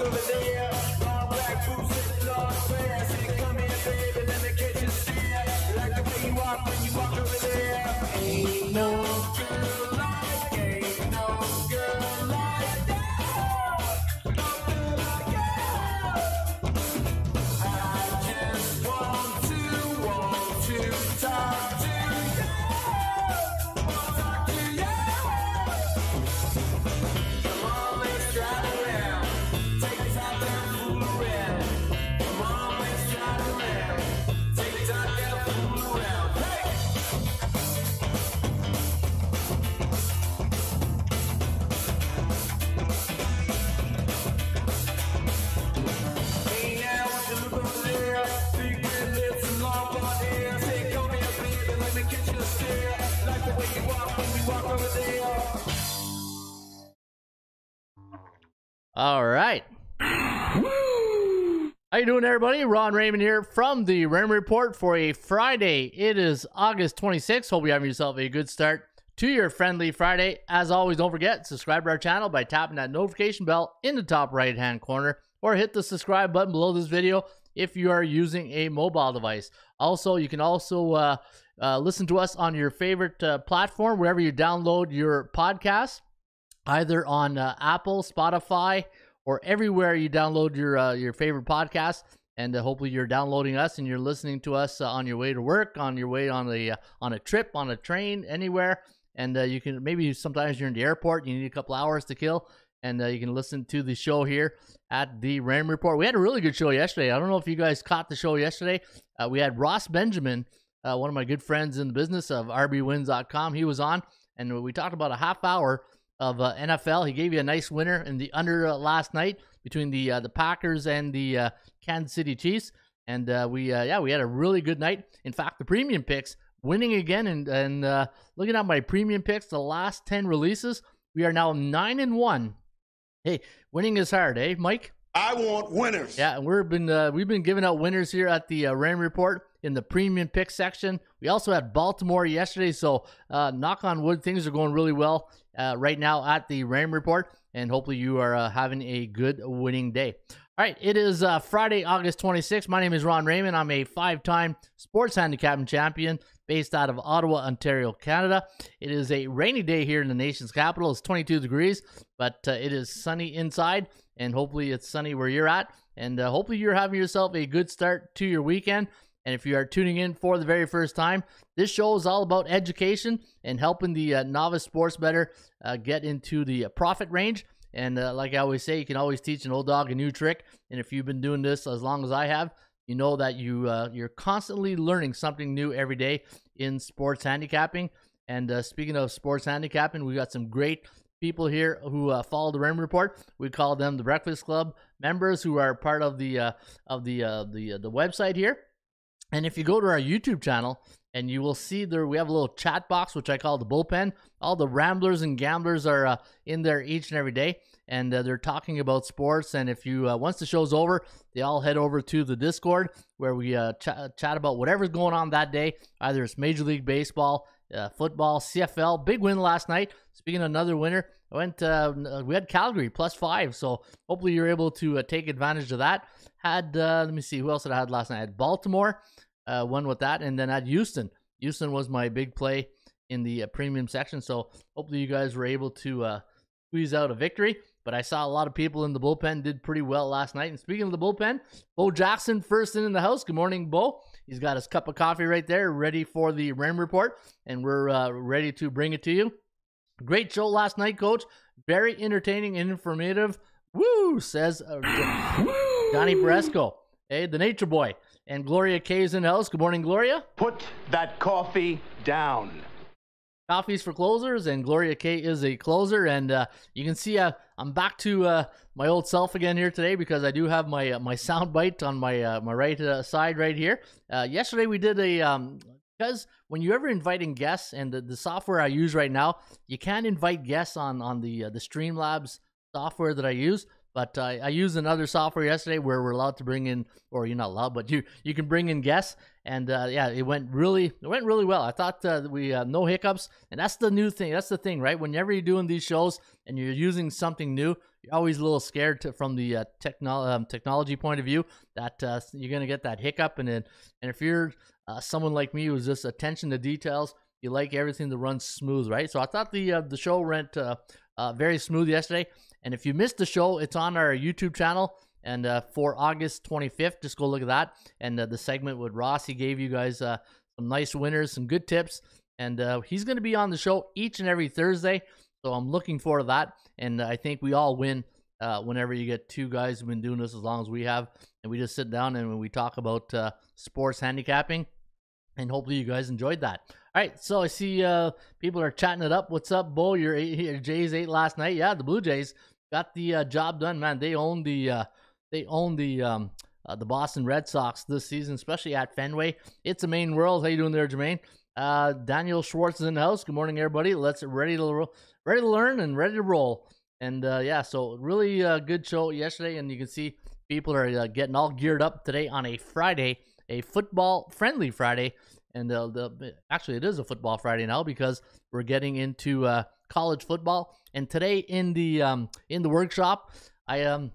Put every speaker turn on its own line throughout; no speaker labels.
look over there.
All right. How you doing, everybody? Ron Raymond here from the Raymond Report for a Friday. It is August 26th. Hope you have yourself a good start to your friendly Friday. As always, don't forget subscribe to our channel by tapping that notification bell in the top right hand corner, or hit the subscribe button below this video if you are using a mobile device. Also, you can also uh, uh, listen to us on your favorite uh, platform wherever you download your podcast either on uh, Apple, Spotify, or everywhere you download your uh, your favorite podcast. And uh, hopefully you're downloading us and you're listening to us on your way to work, on your way on a on a trip, on a train, anywhere. And you can maybe sometimes you're in the airport, you need a couple hours to kill, and you can listen to the show here at the Raymond Report. We had a really good show yesterday. I don't know if you guys caught the show yesterday. We had Ross Benjamin, uh, one of my good friends in the business of RBWins.com. He was on, and we talked about a half hour of uh, NFL. He gave you a nice winner in the under uh, last night between the uh, the Packers and the uh, Kansas City Chiefs, and uh, we uh, yeah we had a really good night. In fact, the premium picks winning again, and and uh, looking at my premium picks, the last ten releases, we are now nine and one. Hey, winning is hard, eh, Mike?
I want winners.
Yeah, we've been uh, we've been giving out winners here at the uh, Raymond Report in the premium pick section. We also had Baltimore yesterday, so uh, knock on wood, things are going really well uh, right now at the Raymond Report, and hopefully you are uh, having a good winning day. All right, it is uh, Friday, August 26th. My name is Ron Raymond. I'm a five-time sports handicapping champion based out of Ottawa, Ontario, Canada. It is a rainy day here in the nation's capital. It's 22 degrees, but uh, it is sunny inside, and hopefully it's sunny where you're at. And uh, hopefully you're having yourself a good start to your weekend. And if you are tuning in for the very first time, this show is all about education and helping the uh, novice sports better uh, get into the uh, profit range. And uh, like I always say, you can always teach an old dog a new trick. And if you've been doing this as long as I have, you know that you uh, you're constantly learning something new every day in sports handicapping. And uh, speaking of sports handicapping, we got some great people here who uh, follow the Raymond Report. We call them the Breakfast Club members who are part of the uh, of the uh, the the website here. And if you go to our YouTube channel, and you will see there we have a little chat box which I call the bullpen. All the ramblers and gamblers are uh, in there each and every day, and uh, they're talking about sports. And if you uh, once the show's over, they all head over to the Discord where we uh, ch- chat about whatever's going on that day. Either it's Major League Baseball, uh, football, CFL. Big win last night. Speaking of another winner, I went. Uh, we had Calgary plus five, so hopefully you're able to take advantage of that. Had uh, let me see who else did I had last night. I had Baltimore uh, won with that, and then at Houston. Houston was my big play in the uh, premium section, so hopefully you guys were able to uh, squeeze out a victory. But I saw a lot of people in the bullpen did pretty well last night. And speaking of the bullpen, Bo Jackson first in in the house. Good morning, Bo. He's got his cup of coffee right there, ready for the Raymond report, and we're uh, ready to bring it to you. Great show last night, Coach. Very entertaining and informative. Woo, says uh, Johnny Bresco. Hey, the Nature Boy. And Gloria K is in the house. Good morning, Gloria.
Put that coffee down.
Coffees for closers, and Gloria K is a closer. And uh, you can see uh, I'm back to uh, my old self again here today because I do have my uh, my sound bite on my uh, my right uh, side right here. Uh, yesterday we did a um, because when you're ever inviting guests, and the, the software I use right now, you can't invite guests on on the uh, the Streamlabs software that I use. But uh, I used another software yesterday where we're allowed to bring in, or you're not allowed, but you you can bring in guests, and uh, yeah, it went really it went really well. I thought uh, we uh, no hiccups, and that's the new thing. That's the thing, right? Whenever you're doing these shows and you're using something new, you're always a little scared to, from the uh, um, technology point of view that uh, you're gonna get that hiccup, and then and if you're someone like me who's just attention to details, you like everything to run smooth, right? So I thought the uh, the show went uh, uh, very smooth yesterday. And if you missed the show, it's on our YouTube channel. And uh, for August 25th, just go look at that. And uh, the segment with Ross, he gave you guys uh, some nice winners, some good tips. And uh, he's going to be on the show each and every Thursday. So I'm looking forward to that. And I think we all win uh, whenever you get two guys who've been doing this as long as we have. And we just sit down and we talk about uh, sports handicapping. And hopefully you guys enjoyed that. All right, so I see uh, people are chatting it up. What's up, Bo? Your, eight, Jays eight last night. Yeah, the Blue Jays got the uh, job done, man. They own the uh, they own the um, uh, the Boston Red Sox this season, especially at Fenway. It's a main world. How you doing there, Jermaine? Uh, Daniel Schwartz is in the house. Good morning, everybody. Let's ready to ready to learn and ready to roll. And uh, yeah, so really good show yesterday, and you can see people are getting all geared up today on a Friday, a football friendly Friday. And uh, the, actually, it is a football Friday now because we're getting into uh, college football. And today in the um, in the workshop, I um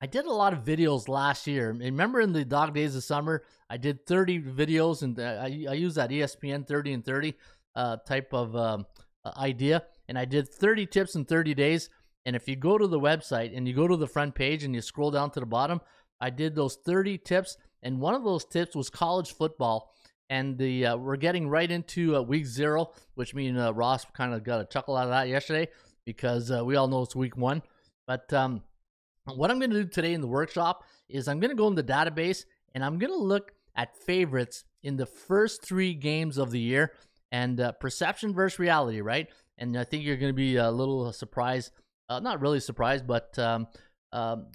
I did a lot of videos last year. Remember in the dog days of summer, I did 30 videos, and I I use that ESPN 30 and 30 uh, type of um, idea, and I did 30 tips in 30 days. And if you go to the website and you go to the front page and you scroll down to the bottom, I did those 30 tips, and one of those tips was college football and the uh, we're getting right into uh, week zero, which means uh, Ross kind of got a chuckle out of that yesterday because uh, we all know it's week one. But um, what I'm going to do today in the workshop is I'm going to go in the database and I'm going to look at favorites in the first three games of the year and uh, perception versus reality, right? And I think you're going to be a little surprised, uh, not really surprised, but um,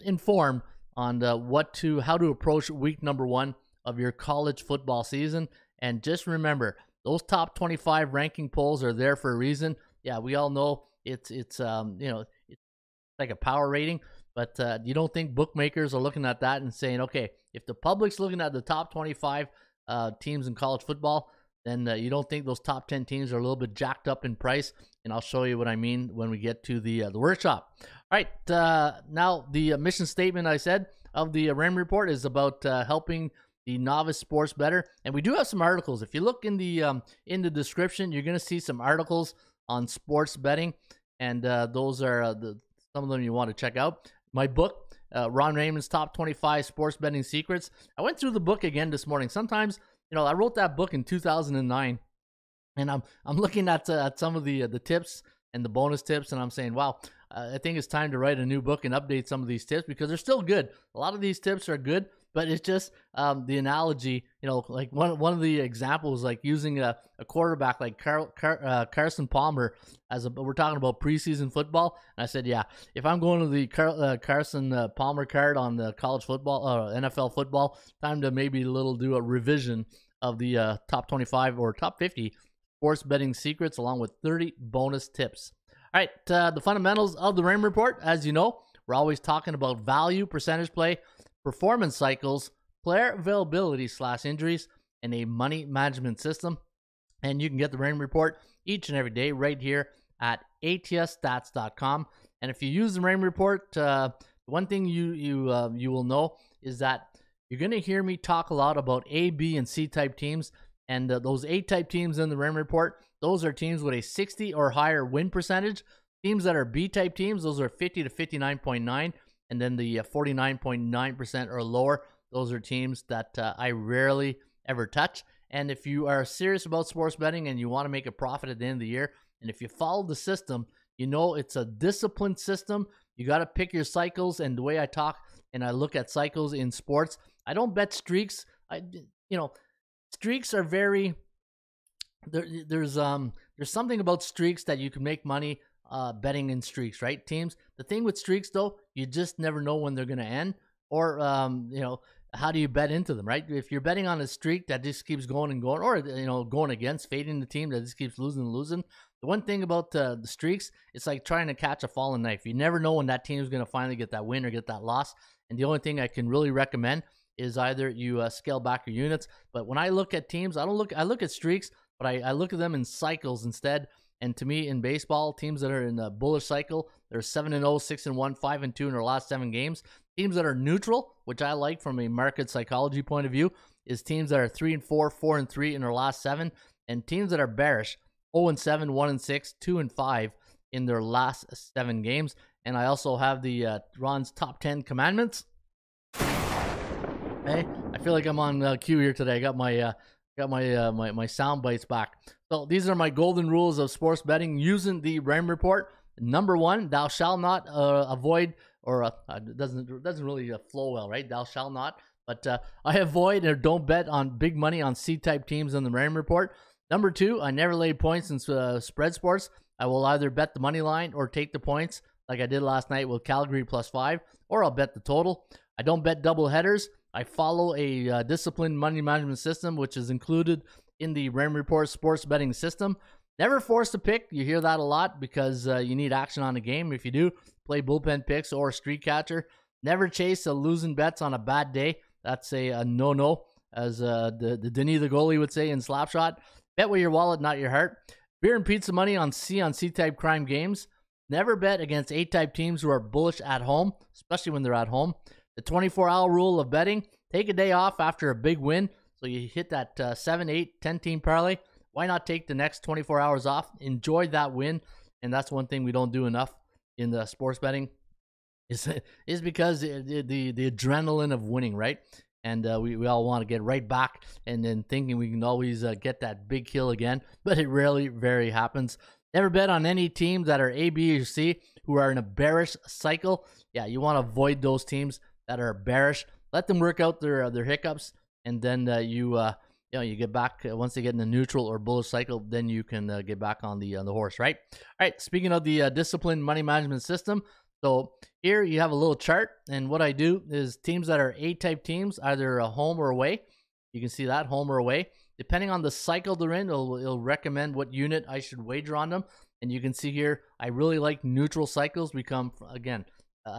informed on what to how to approach week number one of your college football season and just remember, those top 25 ranking polls are there for a reason. Yeah, we all know it's it's um you know it's like a power rating, but uh, you don't think bookmakers are looking at that and saying, okay, if the public's looking at the top 25 uh, teams in college football, then uh, you don't think those top 10 teams are a little bit jacked up in price. And I'll show you what I mean when we get to the uh, the workshop. All right, uh, now the uh, mission statement I said of the Raymond report is about helping the novice sports better. And we do have some articles. If you look in the um, in the description, you're gonna see some articles on sports betting, and uh, those are uh, the some of them you want to check out. My book, uh, Ron Raymond's Top 25 Sports Betting Secrets. I went through the book again this morning. Sometimes, you know, I wrote that book in 2009, and I'm I'm looking at uh, at some of the uh, the tips and the bonus tips, and I'm saying, wow, I think it's time to write a new book and update some of these tips because they're still good. A lot of these tips are good, but it's just um, the analogy, you know, like one one of the examples, like using a, a quarterback like Car- Car- uh, Carson Palmer as a. We're talking about preseason football, and I said, yeah, if I'm going to the Car- uh, Carson uh, Palmer card on the college football, uh, NFL football, time to maybe a little do a revision of the uh, top 25 or top 50 sports betting secrets, along with 30 bonus tips. All right, uh, the fundamentals of the Raymond Report, as you know, we're always talking about value, percentage play, performance cycles, player availability slash injuries, and a money management system. And you can get the Raymond Report each and every day right here at atsstats.com. And if you use the Raymond Report, uh, one thing you you uh, you will know is that you're going to hear me talk a lot about A, B, and C type teams. And uh, those A type teams in the Raymond Report, those are teams with a 60 or higher win percentage. Teams that are B type teams, those are 50 to 59.9. And then the 49.9% uh, or lower, those are teams that uh, I rarely ever touch. And if you are serious about sports betting and you want to make a profit at the end of the year, and if you follow the system, you know it's a disciplined system. You got to pick your cycles. And the way I talk and I look at cycles in sports, I don't bet streaks. I, you know, streaks are very there, there's um there's something about streaks that you can make money uh betting in streaks, right? Teams. The thing with streaks though, you just never know when they're gonna end, or um you know how do you bet into them, right? If you're betting on a streak that just keeps going and going, or you know going against fading the team that just keeps losing and losing, The one thing about uh, the streaks, it's like trying to catch a falling knife. You never know when that team is going to finally get that win or get that loss. And the only thing I can really recommend is either you uh, scale back your units. But when I look at teams, I don't look. I look at streaks, but I, I look at them in cycles instead. And to me, in baseball, teams that are in a bullish cycle, they're seven and 0, 6 and one, five and two in their last seven games. Teams that are neutral, which I like from a market psychology point of view, is teams that are three and four, four and three in their last seven, and teams that are bearish, 0 and 7, 1 and 6, 2 and 5 in their last seven games. And I also have the uh, Ron's top 10 commandments. Hey, I feel like I'm on uh, cue here today. I got my uh, got my uh, my my sound bites back. So these are my golden rules of sports betting using the Raymond report. Number one, thou shalt not uh, avoid or uh, doesn't doesn't really uh, flow well, right? Thou shalt not. But uh, I avoid or don't bet on big money on C-type teams in the Raymond report. Number two, I never lay points in uh, spread sports. I will either bet the money line or take the points, like I did last night with Calgary plus five, or I'll bet the total. I don't bet double headers. I follow a uh, disciplined money management system, which is included in the Raymond Report sports betting system. Never force a pick. You hear that a lot because uh, you need action on the game. If you do, play bullpen picks or street catcher. Never chase a losing bets on a bad day. That's a, a no no, as uh, the, the Denis the goalie would say in Slapshot. Bet with your wallet, not your heart. Beer and pizza money on C on C type crime games. Never bet against A type teams who are bullish at home, especially when they're at home. The 24 hour rule of betting take a day off after a big win. So you hit that uh, 7, 8, 10 team parlay. Why not take the next 24 hours off? Enjoy that win. And that's one thing we don't do enough in the sports betting is, is because the, the, the adrenaline of winning, right? And uh, we, we all want to get right back and then thinking we can always uh, get that big kill again, but it rarely, very happens. Never bet on any teams that are A, B, or C who are in a bearish cycle. Yeah, you want to avoid those teams that are bearish. Let them work out their uh, their hiccups, and then uh, you uh, you know you get back once they get in the neutral or bullish cycle. Then you can uh, get back on the on the horse, right? All right. Speaking of the uh, disciplined money management system, so here you have a little chart, and what I do is teams that are A type teams, either a home or away. You can see that home or away. Depending on the cycle they're in, it'll, it'll recommend what unit I should wager on them. And you can see here, I really like neutral cycles. We come again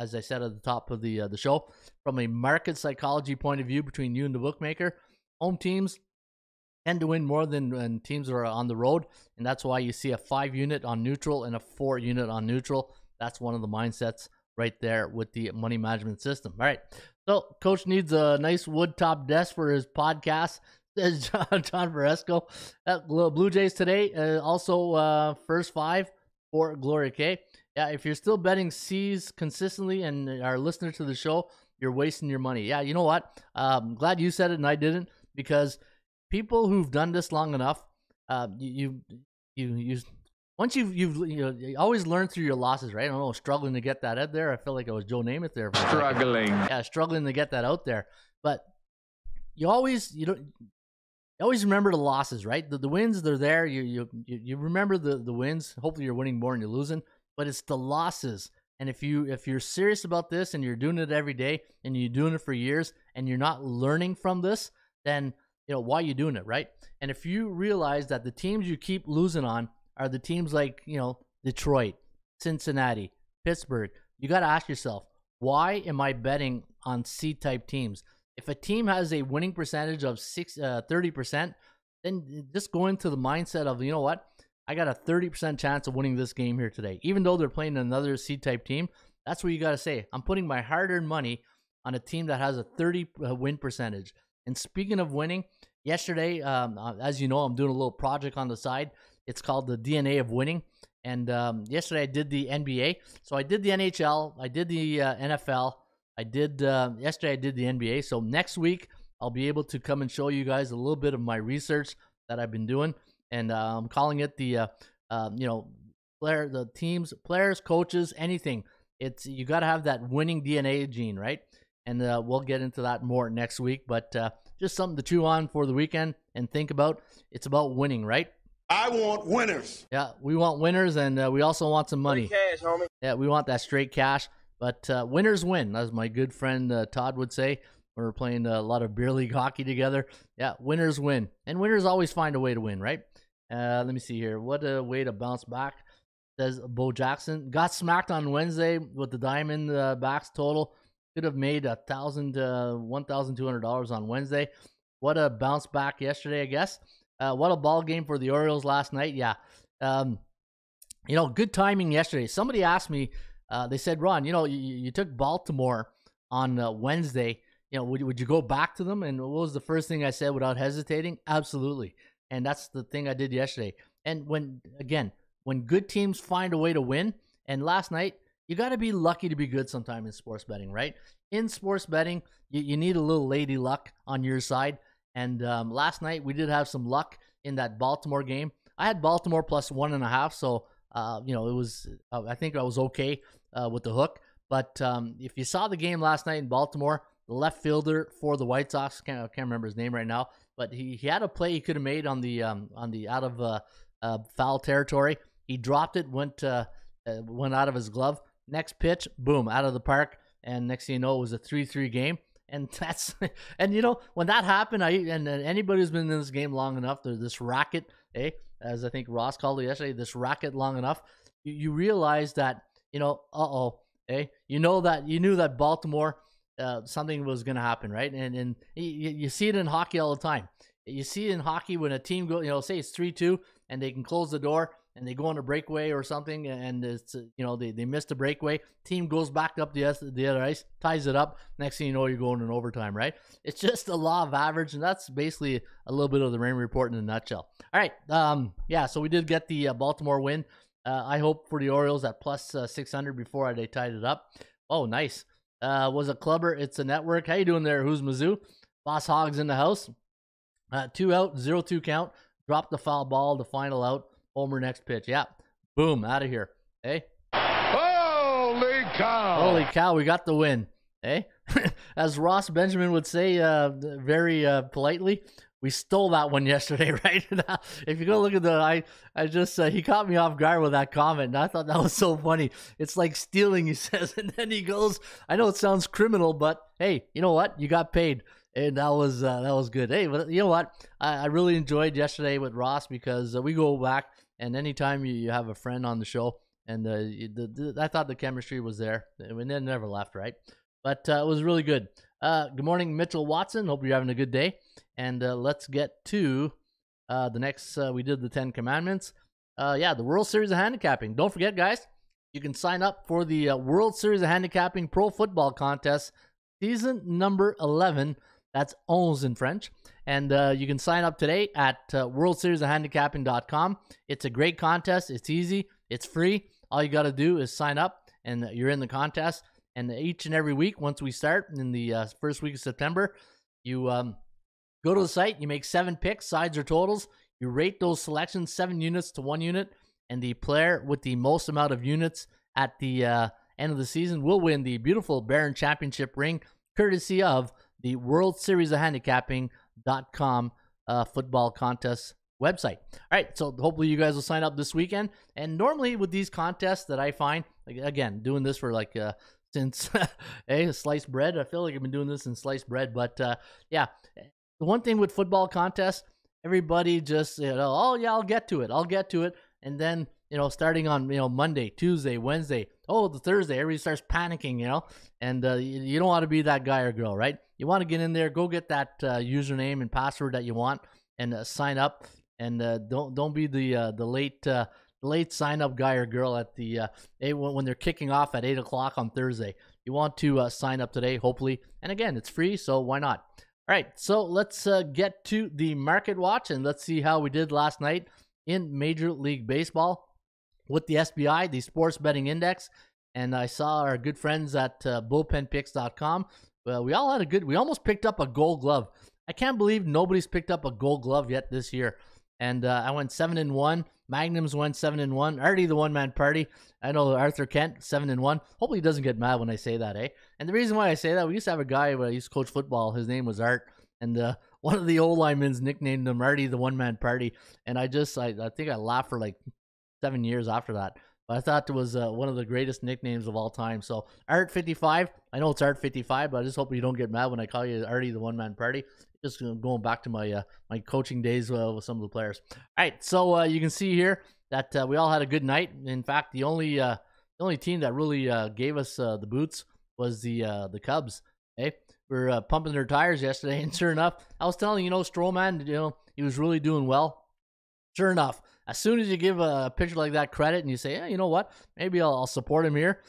as I said at the top of the uh, the show, from a market psychology point of view between you and the bookmaker, home teams tend to win more than, than teams are on the road, and that's why you see a five unit on neutral and a four unit on neutral. That's one of the mindsets right there with the money management system. All right, so coach needs a nice wood top desk for his podcast. Says John, John Varesco. Uh, Blue Jays today, uh, also uh, first five for Gloria K yeah, if you're still betting C's consistently and are listener to the show, you're wasting your money. Yeah, you know what? Um, glad you said it and I didn't because people who've done this long enough, uh, you, you, you, you once you've, you've, you know, you always learn through your losses, right? I don't know, struggling to get that out there. I feel like I was Joe Namath there.
Struggling.
Yeah, struggling to get that out there. But you always, you don't, you always remember the losses, right? The, the wins, they're there. You, you, you remember the, the wins. Hopefully you're winning more than you're losing but it's the losses. And if you if you're serious about this and you're doing it every day and you're doing it for years and you're not learning from this, then you know why are you doing it, right? And if you realize that the teams you keep losing on are the teams like, you know, Detroit, Cincinnati, Pittsburgh, you got to ask yourself, why am I betting on C-type teams? If a team has a winning percentage of six, uh, 30%, then just go into the mindset of, you know what? I got a 30% chance of winning this game here today. Even though they're playing another C type team, that's what you got to say. I'm putting my hard earned money on a team that has a 30 uh, win percentage. And speaking of winning, yesterday, um, uh, as you know, I'm doing a little project on the side. It's called the DNA of winning. And um, yesterday I did the NBA. So I did the NHL, I did the uh, NFL, I did uh, yesterday I did the NBA. So next week I'll be able to come and show you guys a little bit of my research that I've been doing and uh, I'm calling it the uh, uh, you know player the teams players coaches anything. It's you got to have that winning DNA gene right? And uh, we'll get into that more next week but uh, just something to chew on for the weekend and think about. It's about winning right?
I want winners.
yeah we want winners and uh, we also want some money.
Cash, homie.
yeah we want that straight cash but uh, winners win as my good friend uh, Todd would say when we're playing a lot of beer league hockey together yeah winners win and winners always find a way to win right Uh, let me see here. What a way to bounce back. Says Bo Jackson got smacked on Wednesday with the diamond uh, backs total. Could have made a thousand, uh, one thousand two hundred dollars on Wednesday. What a bounce back yesterday, I guess. Uh, what a ball game for the Orioles last night. Yeah, um, you know, good timing yesterday. Somebody asked me. Uh, they said, Ron, you know, you, you took Baltimore on uh, Wednesday. You know, would would you go back to them? And what was the first thing I said without hesitating? Absolutely. And that's the thing I did yesterday. And when again, when good teams find a way to win, and last night you got to be lucky to be good sometime in sports betting, right? In sports betting, you, you need a little lady luck on your side. And um, last night we did have some luck in that Baltimore game. I had Baltimore plus one and a half, so uh, you know it was. Uh, I think I was okay uh, with the hook. But um, if you saw the game last night in Baltimore, left fielder for the White Sox, can't, I can't remember his name right now, but he, he had a play he could have made on the um, on the out of uh, uh, foul territory. He dropped it, went uh, went out of his glove. Next pitch, boom, out of the park, and next thing you know, it was a three-three game. And that's and you know when that happened, I and, and anybody who's been in this game long enough, there's this racket, eh? As I think Ross called it yesterday, this racket long enough, you, you realize that you know, uh oh, eh? You know that you knew that Baltimore uh, something was going to happen, right? And and you, you see it in hockey all the time. You see it in hockey when a team go, you know, say it's three two, and they can close the door and they go on a breakaway or something, and it's you know they, they missed a breakaway. Team goes back up the the other ice, ties it up. Next thing you know, you're going in overtime, right? It's just the law of average, and that's basically a little bit of the Raymond report in a nutshell. All right, um, yeah, so we did get the uh, Baltimore win. Uh, I hope for the Orioles at plus uh, 600 before they tied it up. Oh, nice. Uh, was a clubber. It's a network. How you doing there? Who's Mizzou? Boss Hogs in the house. Uh, two out, zero two count. Drop the foul ball. The final out. Homer next pitch. Yeah. Boom. Out of here. Hey.
Holy cow!
Holy cow. We got the win. Hey. As Ross Benjamin would say, uh, very uh, politely, we stole that one yesterday, right? if you go look at the, I, I just, uh, he caught me off guard with that comment, and I thought that was so funny. It's like stealing, he says, and then he goes, I know it sounds criminal, but hey, you know what? You got paid, and that was uh, that was good. Hey, but you know what? I, I really enjoyed yesterday with Ross because uh, we go back, and anytime you, you have a friend on the show, and uh, the, the, I thought the chemistry was there, and then never left, right? But uh, it was really good. Uh, good morning, Mitchell Watson. Hope you're having a good day. And uh, let's get to uh, the next. Uh, we did the Ten Commandments. Uh, yeah, the World Series of Handicapping. Don't forget, guys, you can sign up for the uh, World Series of Handicapping Pro Football Contest, season number 11. That's 11 in French. And uh, you can sign up today at uh, worldseriesofhandicapping.com. It's a great contest. It's easy. It's free. All you got to do is sign up, and you're in the contest. And each and every week, once we start in the first week of September, you um, go to the site, you make seven picks, sides or totals. You rate those selections seven units to one unit, and the player with the most amount of units at the uh, end of the season will win the beautiful Baron Championship ring, courtesy of the World Series of Handicapping.com uh, football contest website. All right, so hopefully you guys will sign up this weekend. And normally with these contests that I find, like, again, doing this for like uh, since hey sliced bread. I feel like I've been doing this in sliced bread, but uh, yeah, the one thing with football contests, everybody just you know, oh yeah, I'll get to it, I'll get to it, and then you know, starting on you know Monday, Tuesday, Wednesday, oh the Thursday, everybody starts panicking, you know, and uh, you, you don't want to be that guy or girl, right? You want to get in there, go get that uh, username and password that you want, and uh, sign up, and uh, don't don't be the uh, the late uh, late sign up guy or girl at the uh, eight, when they're kicking off at eight o'clock on Thursday. You want to uh, sign up today, hopefully, and again, it's free, so why not? All right, so let's uh, get to the market watch and let's see how we did last night in Major League Baseball with the SBI, the Sports Betting Index. And I saw our good friends at uh, bullpenpicks.com. Well, we all had a good, we almost picked up a gold glove. I can't believe nobody's picked up a gold glove yet this year. And uh, I went seven and one. Magnums went seven and one. Already the one man party. I know Arthur Kent seven and one. Hopefully he doesn't get mad when I say that, eh? And the reason why I say that, we used to have a guy when I used to coach football. His name was Art, and uh, one of the old linemen nicknamed him Artie the one man party. And I just, I, I think I laughed for like seven years after that. but I thought it was uh, one of the greatest nicknames of all time. So Art fifty five. I know it's Art fifty five, but I just hope you don't get mad when I call you Artie the one man party. Just going back to my uh, my coaching days uh, with some of the players. All right, so uh, you can see here that uh, we all had a good night. In fact, the only uh, the only team that really uh, gave us the boots was the the Cubs. Hey, we are uh, pumping their tires yesterday, and sure enough, I was telling you know Stroman, you know he was really doing well. Sure enough, as soon as you give a pitcher like that credit and you say, hey, you know what, maybe I'll, I'll support him here,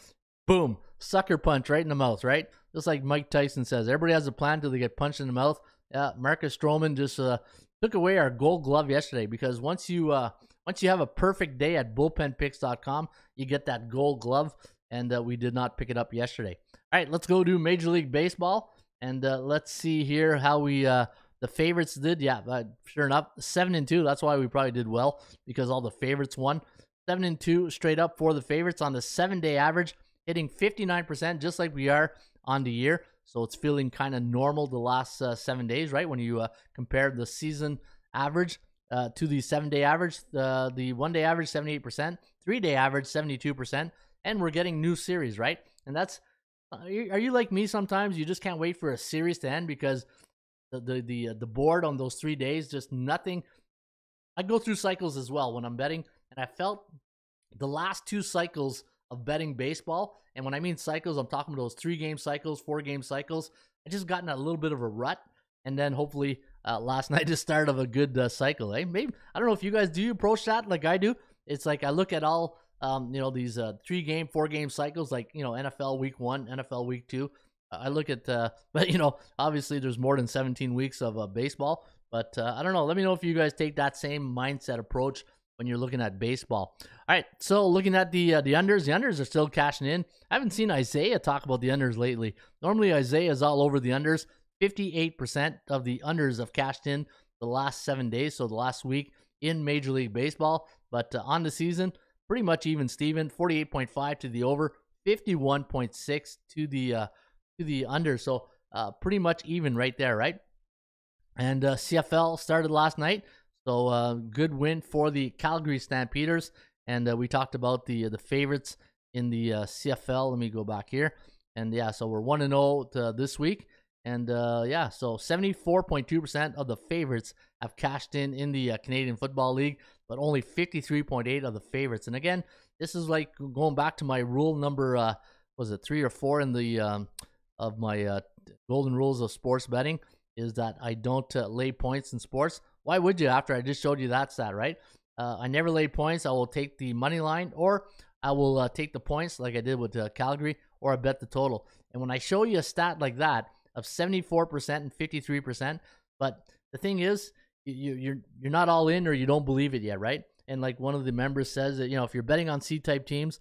boom, sucker punch right in the mouth, right? Just like Mike Tyson says, everybody has a plan until they get punched in the mouth. Yeah, Marcus Stroman just uh, took away our Gold Glove yesterday because once you uh, once you have a perfect day at bullpenpicks.com, you get that Gold Glove, and uh, we did not pick it up yesterday. All right, let's go to Major League Baseball, and uh, let's see here how we uh, the favorites did. Yeah, sure enough, seven and two. That's why we probably did well because all the favorites won. Seven and two straight up for the favorites on the seven day average, hitting 59%, just like we are on the year. So it's feeling kind of normal the last uh, seven days, right? When you uh, compare the season average uh, to the seven day average, the the one day average 78%, three day average 72%, and we're getting new series, right? And that's are you, are you like me sometimes? You just can't wait for a series to end because the the the, uh, the board on those three days just nothing. I go through cycles as well when I'm betting, and I felt the last two cycles of betting baseball. And when I mean cycles, I'm talking about those three game cycles, four game cycles. I just gotten a little bit of a rut, and then hopefully uh, last night is start of a good uh, cycle. Eh? Maybe I don't know if you guys do you approach that like I do. It's like I look at all um, you know these uh, three game, four game cycles, like you know NFL Week One, NFL Week Two. I look at, uh, but you know, obviously there's more than 17 weeks of uh, baseball. But uh, I don't know. Let me know if you guys take that same mindset approach when you're looking at baseball. All right, so looking at the uh, the unders, the unders are still cashing in. I haven't seen Isaiah talk about the unders lately. Normally Isaiah is all over the unders. 58% of the unders have cashed in the last seven days, so the last week in Major League Baseball. But uh, on the season, pretty much even Steven, 48.5 to the over, 51.6 to the uh, to the under. So uh, pretty much even right there, right? And uh, CFL started last night, so uh, good win for the Calgary Stampeders. And uh, we talked about the the favorites in the uh, CFL. Let me go back here, and yeah, so we're one and zero oh this week. And uh, yeah, so 74.2% of the favorites have cashed in in the uh, Canadian Football League, but only 53.8 of the favorites. And again, this is like going back to my rule number, uh, was it three or four in the um, of my uh, golden rules of sports betting is that I don't uh, lay points in sports. Why would you? After I just showed you that stat, right? Uh, I never lay points. I will take the money line, or I will uh, take the points like I did with uh, Calgary, or I bet the total. And when I show you a stat like that of 74% and 53%, but the thing is, you, you're you're not all in, or you don't believe it yet, right? And like one of the members says that you know if you're betting on C-type teams,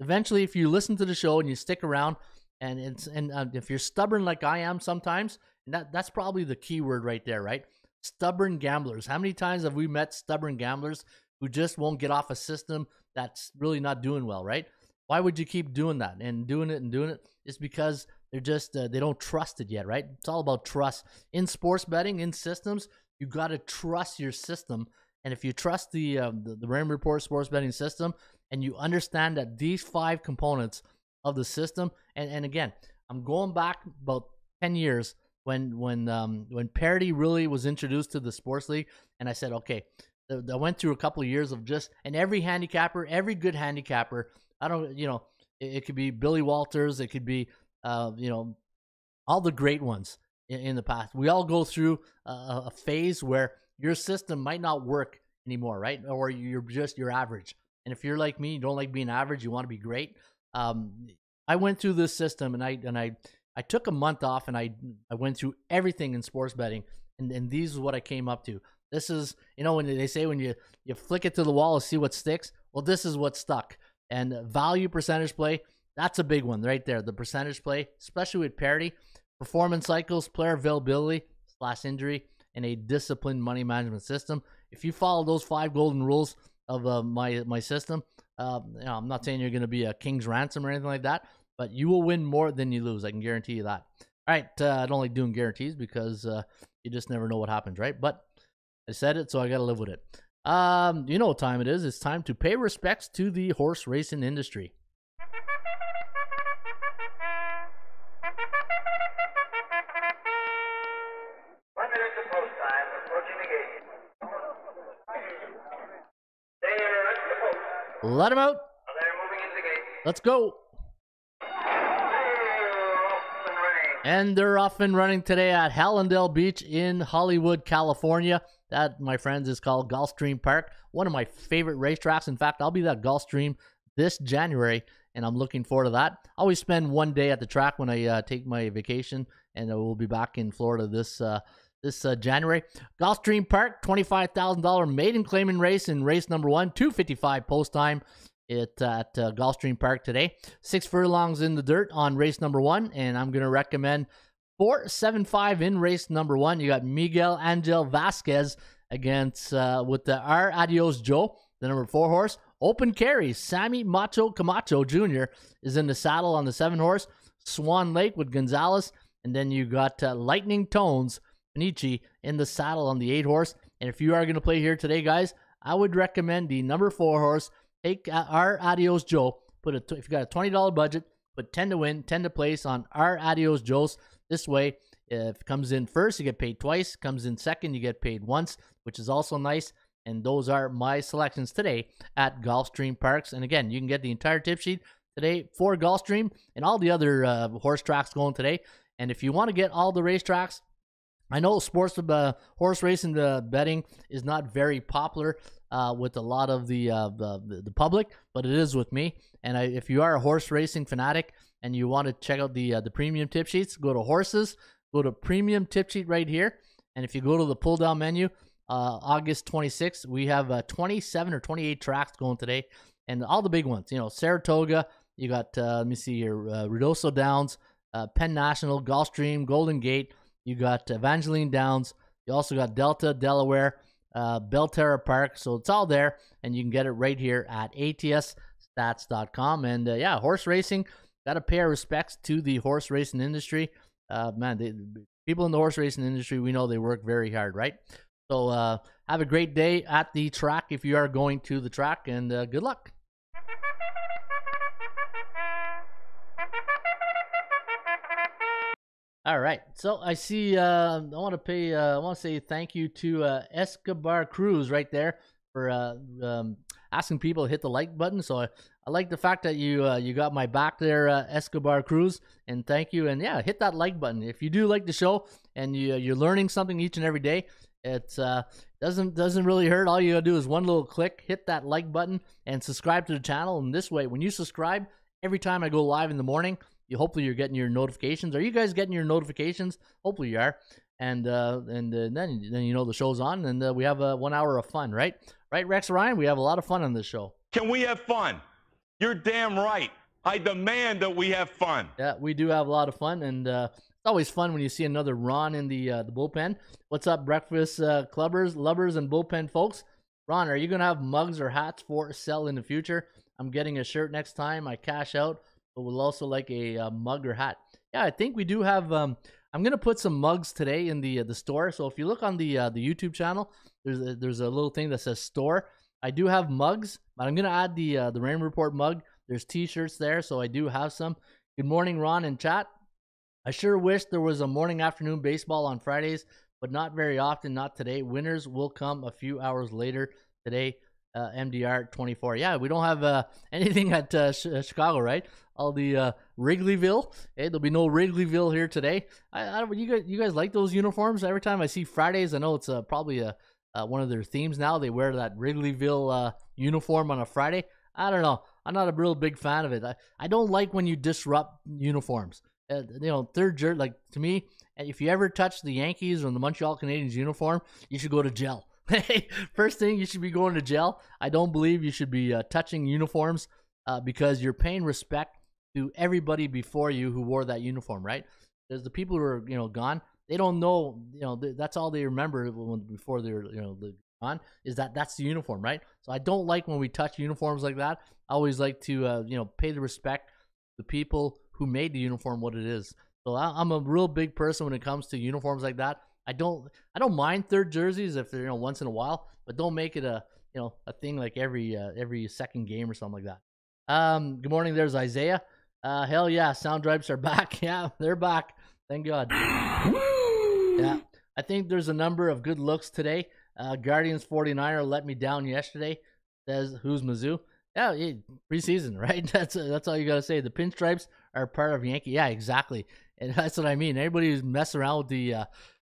eventually if you listen to the show and you stick around, and it's and uh, if you're stubborn like I am sometimes, that that's probably the key word right there, right? Stubborn gamblers. How many times have we met stubborn gamblers who just won't get off a system that's really not doing well, right? Why would you keep doing that and doing it and doing it? It's because they're just uh, they don't trust it yet, right? It's all about trust in sports betting in systems. You got to trust your system, and if you trust the uh, the, the Raymond Report sports betting system, and you understand that these five components of the system. And and again, I'm going back about ten years when when um, when parity really was introduced to the sports league, and I said, okay, I went through a couple of years of just and every handicapper, every good handicapper. I don't, you know, it, it could be Billy Walters, it could be, uh, you know, all the great ones in, in the past. We all go through a, a phase where your system might not work anymore, right? Or you're just you're average. And if you're like me, you don't like being average, you want to be great um, I went through this system and I and I I took a month off and I I went through everything in sports betting and and these is what I came up to. This is you know when they say when you you flick it to the wall and see what sticks. Well, this is what stuck. And value percentage play, that's a big one right there. The percentage play, especially with parity, performance cycles, player availability slash injury, and a disciplined money management system. If you follow those five golden rules of uh, my my system, uh, you know, I'm not saying you're going to be a king's ransom or anything like that, but you will win more than you lose. I can guarantee you that. All right, uh, I don't like doing guarantees because uh, you just never know what happens, right? But I said it, so I got to live with it. Um, you know what time it is. It's time to pay respects to the horse racing industry.
One minute to post time, approaching the gate. They're the post.
Let him out.
They're moving in the gate.
Let's go.
They're off and
they're off and running today at Hallandale Beach in Hollywood, California. That, my friends, is called Gulfstream Park. One of my favorite racetracks. In fact, I'll be at Gulfstream this January, and I'm looking forward to that. I always spend one day at the track when I uh, take my vacation, and I will be back in Florida this uh, this uh, January. Gulfstream Park, twenty-five thousand dollar maiden claiming race in race number one, two fifty-five post time. It at uh, Gulfstream Park today. Six furlongs in the dirt on race number one, and I'm gonna recommend four seven five in race number one. You got Miguel Angel Vasquez against uh, with the R Adios Joe, the number four horse. Open carry, Sammy Macho Camacho Jr. is in the saddle on the seven horse. Swan Lake with Gonzalez, and then you got uh, Lightning Tones Panichi in the saddle on the eight horse. And if you are going to play here today, guys, I would recommend the number four horse. Take uh, our Adios Joe. Put a if you got a twenty dollar budget, put ten to win, ten to place on our Adios Joe's. This way, if it comes in first, you get paid twice. Comes in second, you get paid once, which is also nice. And those are my selections today at Gulfstream Parks. And again, you can get the entire tip sheet today for Gulfstream and all the other uh, horse tracks going today. And if you want to get all the racetracks, I know sports uh, horse racing uh, betting is not very popular uh, with a lot of the, uh, the the public, but it is with me. And I, if you are a horse racing fanatic and you want to check out the uh, the premium tip sheets, go to horses, go to premium tip sheet right here, and if you go to the pull down menu, uh, August 26th, we have uh, 27 or 28 tracks going today, and all the big ones. You know, Saratoga. You got uh, let me see here, uh, Downs, Penn National, Gulfstream, Golden Gate. You got Evangeline Downs. You also got Delta, Delaware, uh, Belterra Park. So it's all there, and you can get it right here at atsstats.com. And uh, yeah, horse racing. Got to pay our respects to the horse racing industry. Uh, man, people in the horse racing industry, we know they work very hard, right? So uh, have a great day at the track if you are going to the track, and uh, good luck. All right. So I see. Uh, I want to pay. Uh, I want to say thank you to uh, Escobar Cruz right there for uh, um, asking people to hit the like button. So I, I like the fact that you uh, you got my back there, uh, Escobar Cruz, and thank you. And yeah, hit that like button if you do like the show and you you're learning something each and every day. It doesn't doesn't really hurt. All you gotta do is one little click, hit that like button, and subscribe to the channel. And this way, when you subscribe, every time I go live in the morning, you hopefully you're getting your notifications. Are you guys getting your notifications? Hopefully you are. And uh, and uh, then then you know the show's on, and uh, we have uh, one hour of fun, right? Right, Rex Ryan. We have a lot of fun on this show.
Can we have fun? You're damn right. I demand that we have fun.
Yeah, we do have a lot of fun, and uh, it's always fun when you see another Ron in the uh, the bullpen. What's up, breakfast uh, clubbers, lovers, and bullpen folks? Ron, are you gonna have mugs or hats for sale in the future? I'm getting a shirt next time I cash out, but we'll also like a uh, mug or hat. Yeah, I think we do have. Um, I'm gonna put some mugs today in the uh, the store. So if you look on the uh, the YouTube channel, there's a, there's a little thing that says store. I do have mugs, but I'm gonna add the uh, the Raymond report mug. There's T-shirts there, so I do have some. Good morning, Ron and chat. I sure wish there was a morning afternoon baseball on Fridays, but not very often. Not today. Winners will come a few hours later today. Uh, MDR 24. Yeah, we don't have uh, anything at uh, Ch- uh, Chicago, right? All the uh, Wrigleyville. Hey, there'll be no Wrigleyville here today. I, I. You guys, you guys like those uniforms? Every time I see Fridays, I know it's uh, probably a one of their themes now. They wear that Wrigleyville uniform on a Friday. I don't know. I'm not a real big fan of it. I, I don't like when you disrupt uniforms. You know, third jer like to me, if you ever touch the Yankees or the Montreal Canadiens uniform, you should go to jail. Hey, first thing you should be going to jail. I don't believe you should be uh, touching uniforms uh, because you're paying respect to everybody before you who wore that uniform, right? Because the people who are you know gone, they don't know. You know, th- that's all they remember when, before they're you know gone is that that's the uniform, right? So I don't like when we touch uniforms like that. I always like to uh, you know pay the respect to the people who made the uniform what it is. So I, I'm a real big person when it comes to uniforms like that. I don't I don't mind third jerseys if they're you know once in a while, but don't make it a you know a thing like every uh, every second game or something like that. Um, good morning. There's Isaiah. Uh, hell yeah, sound dripes are back. yeah, they're back. Thank God. Yeah, I think there's a number of good looks today. Uh, Guardians 49er let me down yesterday. Says who's Mizzou? Yeah, yeah, preseason, right? That's that's all you gotta say. The pinstripes are part of Yankee. Yeah, exactly, and that's what I mean. Everybody who's messing around with the, uh,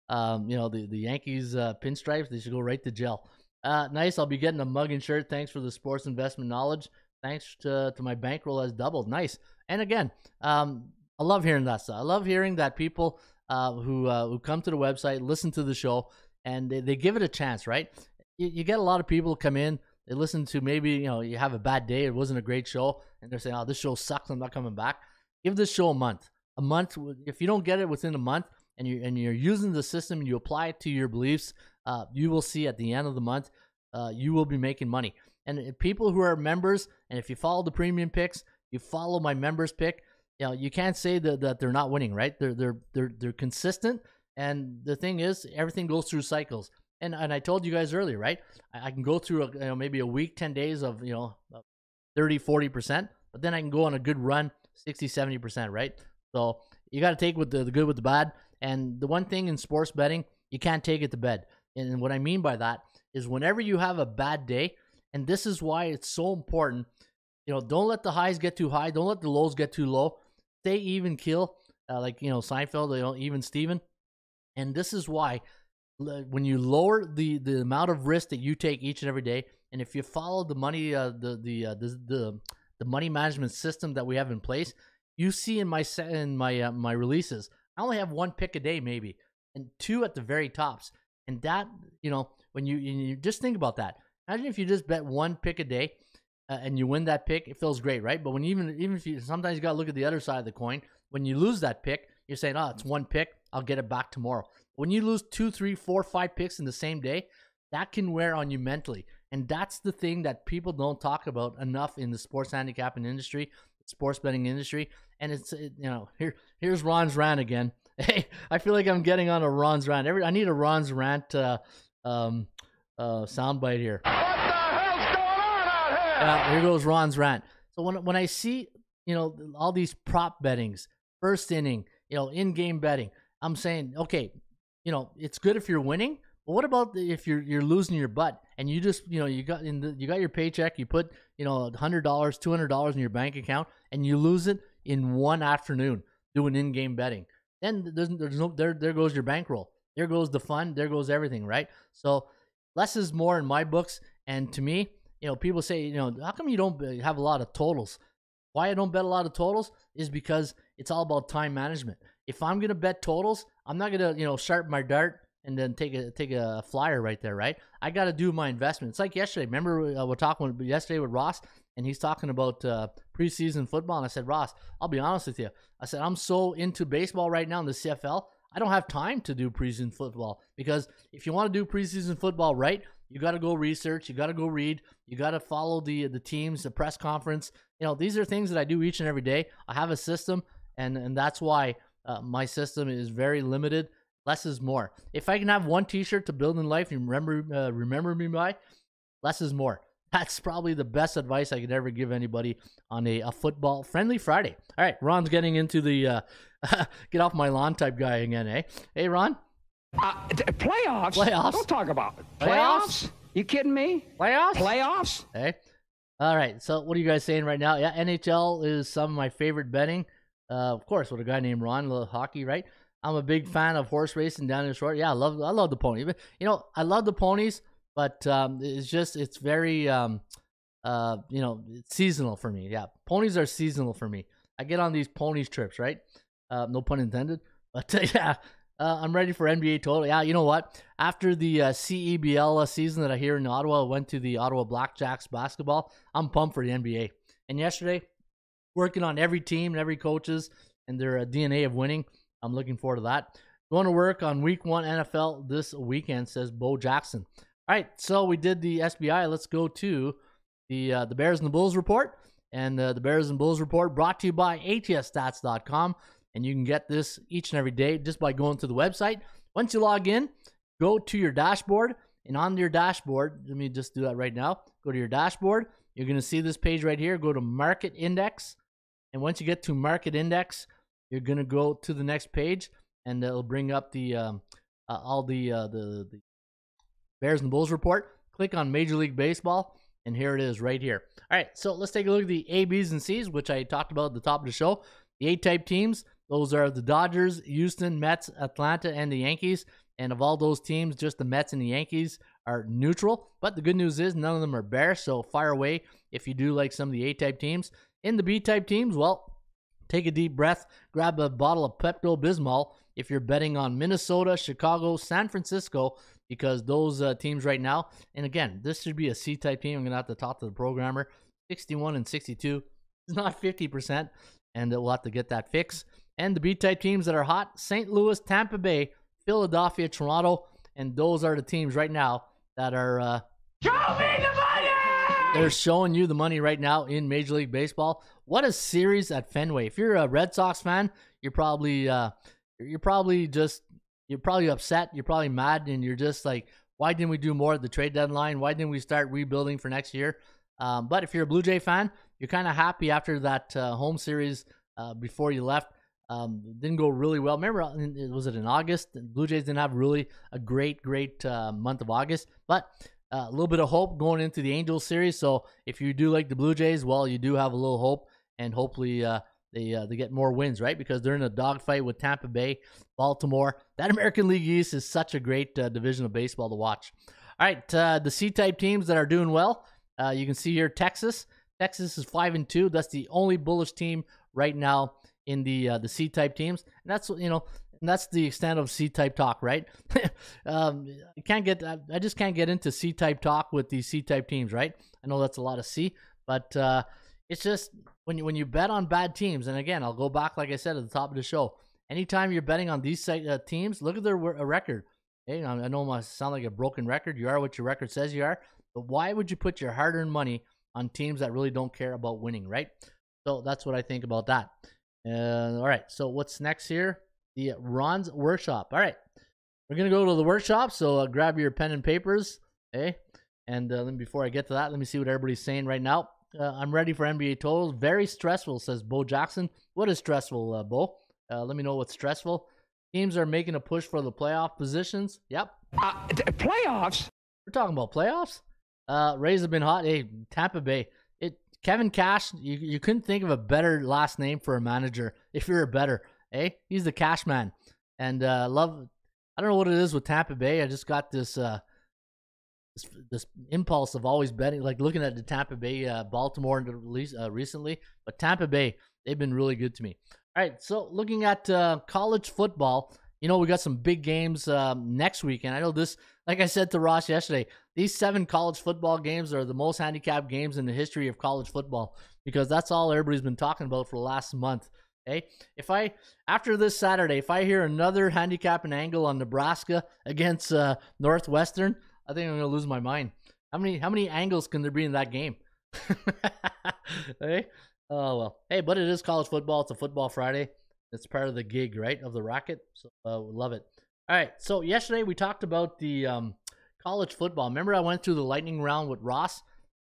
um, you know, the the Yankees uh, pinstripes, they should go right to jail. Uh, nice. I'll be getting a mug and shirt. Thanks for the sports investment knowledge. Thanks to to my bankroll has doubled. Nice. And again, um, I love hearing that stuff. I love hearing that people uh, who uh, who come to the website, listen to the show, and they, they give it a chance. Right? You, you get a lot of people come in. They listen to maybe you know you have a bad day. It wasn't a great show, and they're saying, "Oh, this show sucks. I'm not coming back." Give this show a month. A month. If you don't get it within a month, and you and you're using the system you apply it to your beliefs, uh, you will see at the end of the month, uh, you will be making money. And people who are members, and if you follow the premium picks, you follow my members pick. You know, you can't say that, that they're not winning, right? They're they're they're they're consistent. And the thing is, everything goes through cycles. And and I told you guys earlier, right? I, I can go through a, you know maybe a week, ten days of you know 30, 40 percent, but then I can go on a good run, 60, 70 percent, right? So you got to take with the, the good with the bad. And the one thing in sports betting, you can't take it to bed. And what I mean by that is whenever you have a bad day, and this is why it's so important. You know, don't let the highs get too high. Don't let the lows get too low. Stay even kill, uh, like you know Seinfeld. You know, even Steven. And this is why when you lower the the amount of risk that you take each and every day, and if you follow the money uh, the the, uh, the the the money management system that we have in place, you see in my in my uh, my releases, I only have one pick a day maybe, and two at the very tops. And that you know when you you just think about that. Imagine if you just bet one pick a day uh, and you win that pick, it feels great, right? But when even even if you sometimes you got to look at the other side of the coin. When you lose that pick, you're saying, "Oh, it's one pick. I'll get it back tomorrow." When you lose two, three, four, five picks in the same day, that can wear on you mentally, and that's the thing that people don't talk about enough in the sports handicapping industry, sports betting industry. And it's it, you know here here's Ron's rant again. Hey, I feel like I'm getting on a Ron's rant. Every I need a Ron's rant uh, um, uh, soundbite here.
What the hell's going on out here?
Yeah, here goes Ron's rant. So when when I see you know all these prop bettings, first inning, you know, in-game betting, I'm saying, okay, you know, it's good if you're winning, but what about the, if you're you're losing your butt and you just you know you got in the, you got your paycheck, you put you know hundred dollars, two hundred dollars in your bank account, and you lose it in one afternoon doing in-game betting. Then there's, there's no there there goes your bankroll. There goes the fun. There goes everything. Right. So less is more in my books. And to me, you know, people say, you know, how come you don't uh, have a lot of totals? Why I don't bet a lot of totals is because it's all about time management. If I'm gonna bet totals, I'm not gonna, you know, sharpen my dart and then take a take a flyer right there, right? I got to do my investment. It's like yesterday. Remember uh, we're talking yesterday with Ross, and he's talking about uh, preseason football. And I said, Ross, I'll be honest with you. I said I'm so into baseball right now in the CFL. I don't have time to do preseason football because if you want to do preseason football right, you got to go research, you got to go read, you got to follow the the teams, the press conference. You know, these are things that I do each and every day. I have a system, and and that's why uh, my system is very limited. Less is more. If I can have one T-shirt to build in life, and remember uh, remember me by, less is more. That's probably the best advice I could ever give anybody on a, a football friendly Friday. All right, Ron's getting into the uh, get off my lawn type guy again, eh? Hey, Ron,
Uh, playoffs?
Playoffs?
Don't talk about it.
Playoffs?
Playoffs? You kidding me?
playoffs.
Playoffs?
Hey. All right. So what are you guys saying right now? Yeah, NHL is some of my favorite betting. Uh, of course, with a guy named Ron, little hockey, right? I'm a big fan of horse racing down in short. Yeah, I love I love the pony. But you know, I love the ponies, but um, it's just it's very um, uh, you know, seasonal for me. Yeah, ponies are seasonal for me. I get on these ponies trips, right? Uh, no pun intended. But uh, yeah, uh, I'm ready for NBA total. Yeah, you know what? After the uh, CEBL uh, season that I hear in Ottawa, went to the Ottawa Blackjacks basketball. I'm pumped for the NBA. And yesterday, working on every team and every coaches and their uh, DNA of winning. I'm looking forward to that. Going to work on Week One NFL this weekend, says Bo Jackson. All right, so we did the SBI. Let's go to the uh, the Bears and the Bulls report. And uh, the Bears and Bulls report brought to you by ATSStats.com. And you can get this each and every day just by going to the website Once you log in, go to your dashboard, and on your dashboard, let me just do that right now. Go to your dashboard. You're going to see this page right here. Go to Market Index, and once you get to Market Index, you're to go to the next page, and it'll bring up the um, uh, all the, uh, the the Bears and Bulls report. Click on Major League Baseball, and here it is right here. All right, so let's take a look at the A, B's, and C's, which I talked about at the top of the show. The A type teams, those are the Dodgers, Houston, Mets, Atlanta, and the Yankees. And of all those teams, just the Mets and the Yankees are neutral. But the good news is none of them are Bears, so fire away if you do like some of the A type teams. In the B type teams, well, take a deep breath, grab a bottle of Pepto Bismol if you're betting on Minnesota, Chicago, San Francisco, because those uh, teams right now, and again, this should be a C type team. I'm going to have to talk to the programmer. 61 and 62 is not 50%, and we'll have to get that fixed. And the B type teams that are hot St. Louis, Tampa Bay, Philadelphia, Toronto, and those are the teams right now that are. Uh,
Show me the!
They're showing you the money right now in Major League Baseball. What a series at Fenway! If you're a Red Sox fan, you're probably uh, you're probably just you're probably upset. You're probably mad, and you're just like, why didn't we do more at the trade deadline? Why didn't we start rebuilding for next year? Um, but if you're a Blue Jay fan, you're kind of happy after that uh, home series uh, before you left. Um, didn't go really well. Remember, uh, was it in August? Blue Jays didn't have really a great, great uh, month of August, but uh, a little bit of hope going into the Angels series. So if you do like the Blue Jays, well, you do have a little hope, and hopefully uh, they uh, they get more wins, right? Because they're in a dogfight with Tampa Bay, Baltimore. That American League East is such a great uh, division of baseball to watch. All right, uh, the C-type teams that are doing well. Uh, you can see here Texas. Texas is five and two. That's the only bullish team right now in the uh, the C-type teams, and that's you know, and that's the extent of C-type talk, right? um, I can't get, I I just can't get into C-type talk with these C-type teams, right? I know that's a lot of C, but uh, it's just when you when you bet on bad teams, and again, I'll go back like I said at the top of the show. Anytime you're betting on these uh, teams, look at their uh, record. Hey, I I know must sound like a broken record. You are what your record says you are. But why would you put your hard-earned money on teams that really don't care about winning, right? So that's what I think about that. Uh, all right. So what's next here? The Ron's workshop. All right, we're gonna go to the workshop. So uh, grab your pen and papers. Okay. And uh, then before I get to that, let me see what everybody's saying right now. Uh, I'm ready for NBA totals. Very stressful, says Bo Jackson. What is stressful, uh, Bo? Uh, let me know what's stressful. Teams are making a push for the playoff positions. Yep,
Uh, playoffs?
we're talking about playoffs. Uh, Rays have been hot. Hey, Tampa Bay. It Kevin Cash. You you couldn't think of a better last name for a manager if you're a better. Hey, he's the Cash Man, and uh, love. I don't know what it is with Tampa Bay. I just got this uh, this, this impulse of always betting, like looking at the Tampa Bay, uh, Baltimore, and uh, recently. But Tampa Bay, they've been really good to me. All right, so looking at uh, college football, you know we got some big games um, next weekend. I know this, like I said to Ross yesterday, these seven college football games are the most handicapped games in the history of college football because that's all everybody's been talking about for the last month. Okay, if I after this Saturday, if I hear another handicapping angle on Nebraska against uh, Northwestern, I think I'm gonna lose my mind. How many how many angles can there be in that game? hey, oh well. Hey, but it is college football. It's a football Friday. It's part of the gig, right, of the Rocket. So uh, love it. All right. So yesterday we talked about the um, college football. Remember, I went through the lightning round with Ross,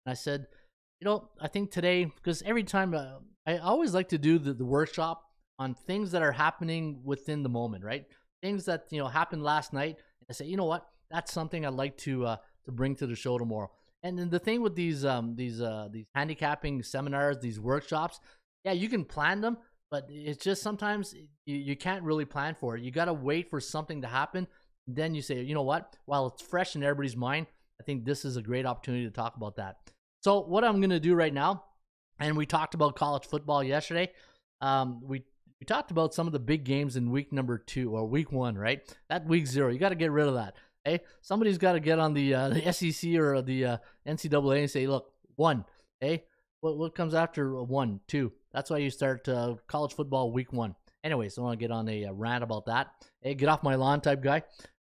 and I said, you know, I think today because every time uh, I always like to do the, the workshop on things that are happening within the moment, right? Things that you know happened last night. I say, you know what? That's something I'd like to uh, to bring to the show tomorrow. And then the thing with these um these uh these handicapping seminars, these workshops, yeah, you can plan them, but it's just sometimes you, you can't really plan for it. You got to wait for something to happen. Then you say, you know what? While it's fresh in everybody's mind, I think this is a great opportunity to talk about that. So what I'm to do right now, and we talked about college football yesterday. Um, we we talked about some of the big games in week number two or week one, right? That week zero, you got to get rid of that. Hey, somebody's got to get on the, uh, the SEC or the uh, NCAA and say, look, one. Hey, what what comes after one, two? That's why you start uh, college football week one. Anyways, I want to get on a, uh rant about that. Hey, get off my lawn type guy.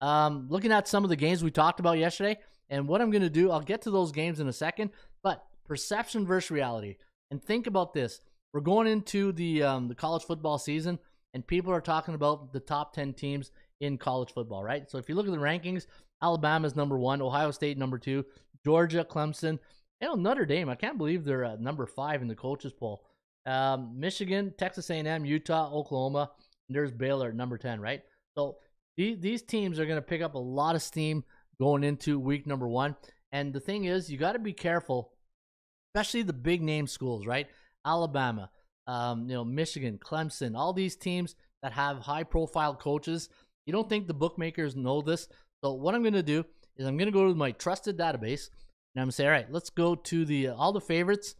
Um, looking at some of the games we talked about yesterday, and what I'm going to do, I'll get to those games in a second. But perception versus reality, and think about this: we're going into the um, the college football season, and people are talking about the top ten teams in college football, right? So if you look at the rankings, Alabama's number one, Ohio State number two, Georgia, Clemson, know Notre Dame. I can't believe they're uh, number five in the coaches poll. Um, Michigan, Texas A&M, Utah, Oklahoma. And there's Baylor number ten, right? So these teams are going to pick up a lot of steam going into week number one. And the thing is, you got to be careful, especially the big name schools, right? Alabama, um, you know, Michigan, Clemson, all these teams that have high profile coaches. You don't think the bookmakers know this? So what I'm going to do is I'm going to go to my trusted database and I'm going to say, all right, let's go to the uh, all the favorites,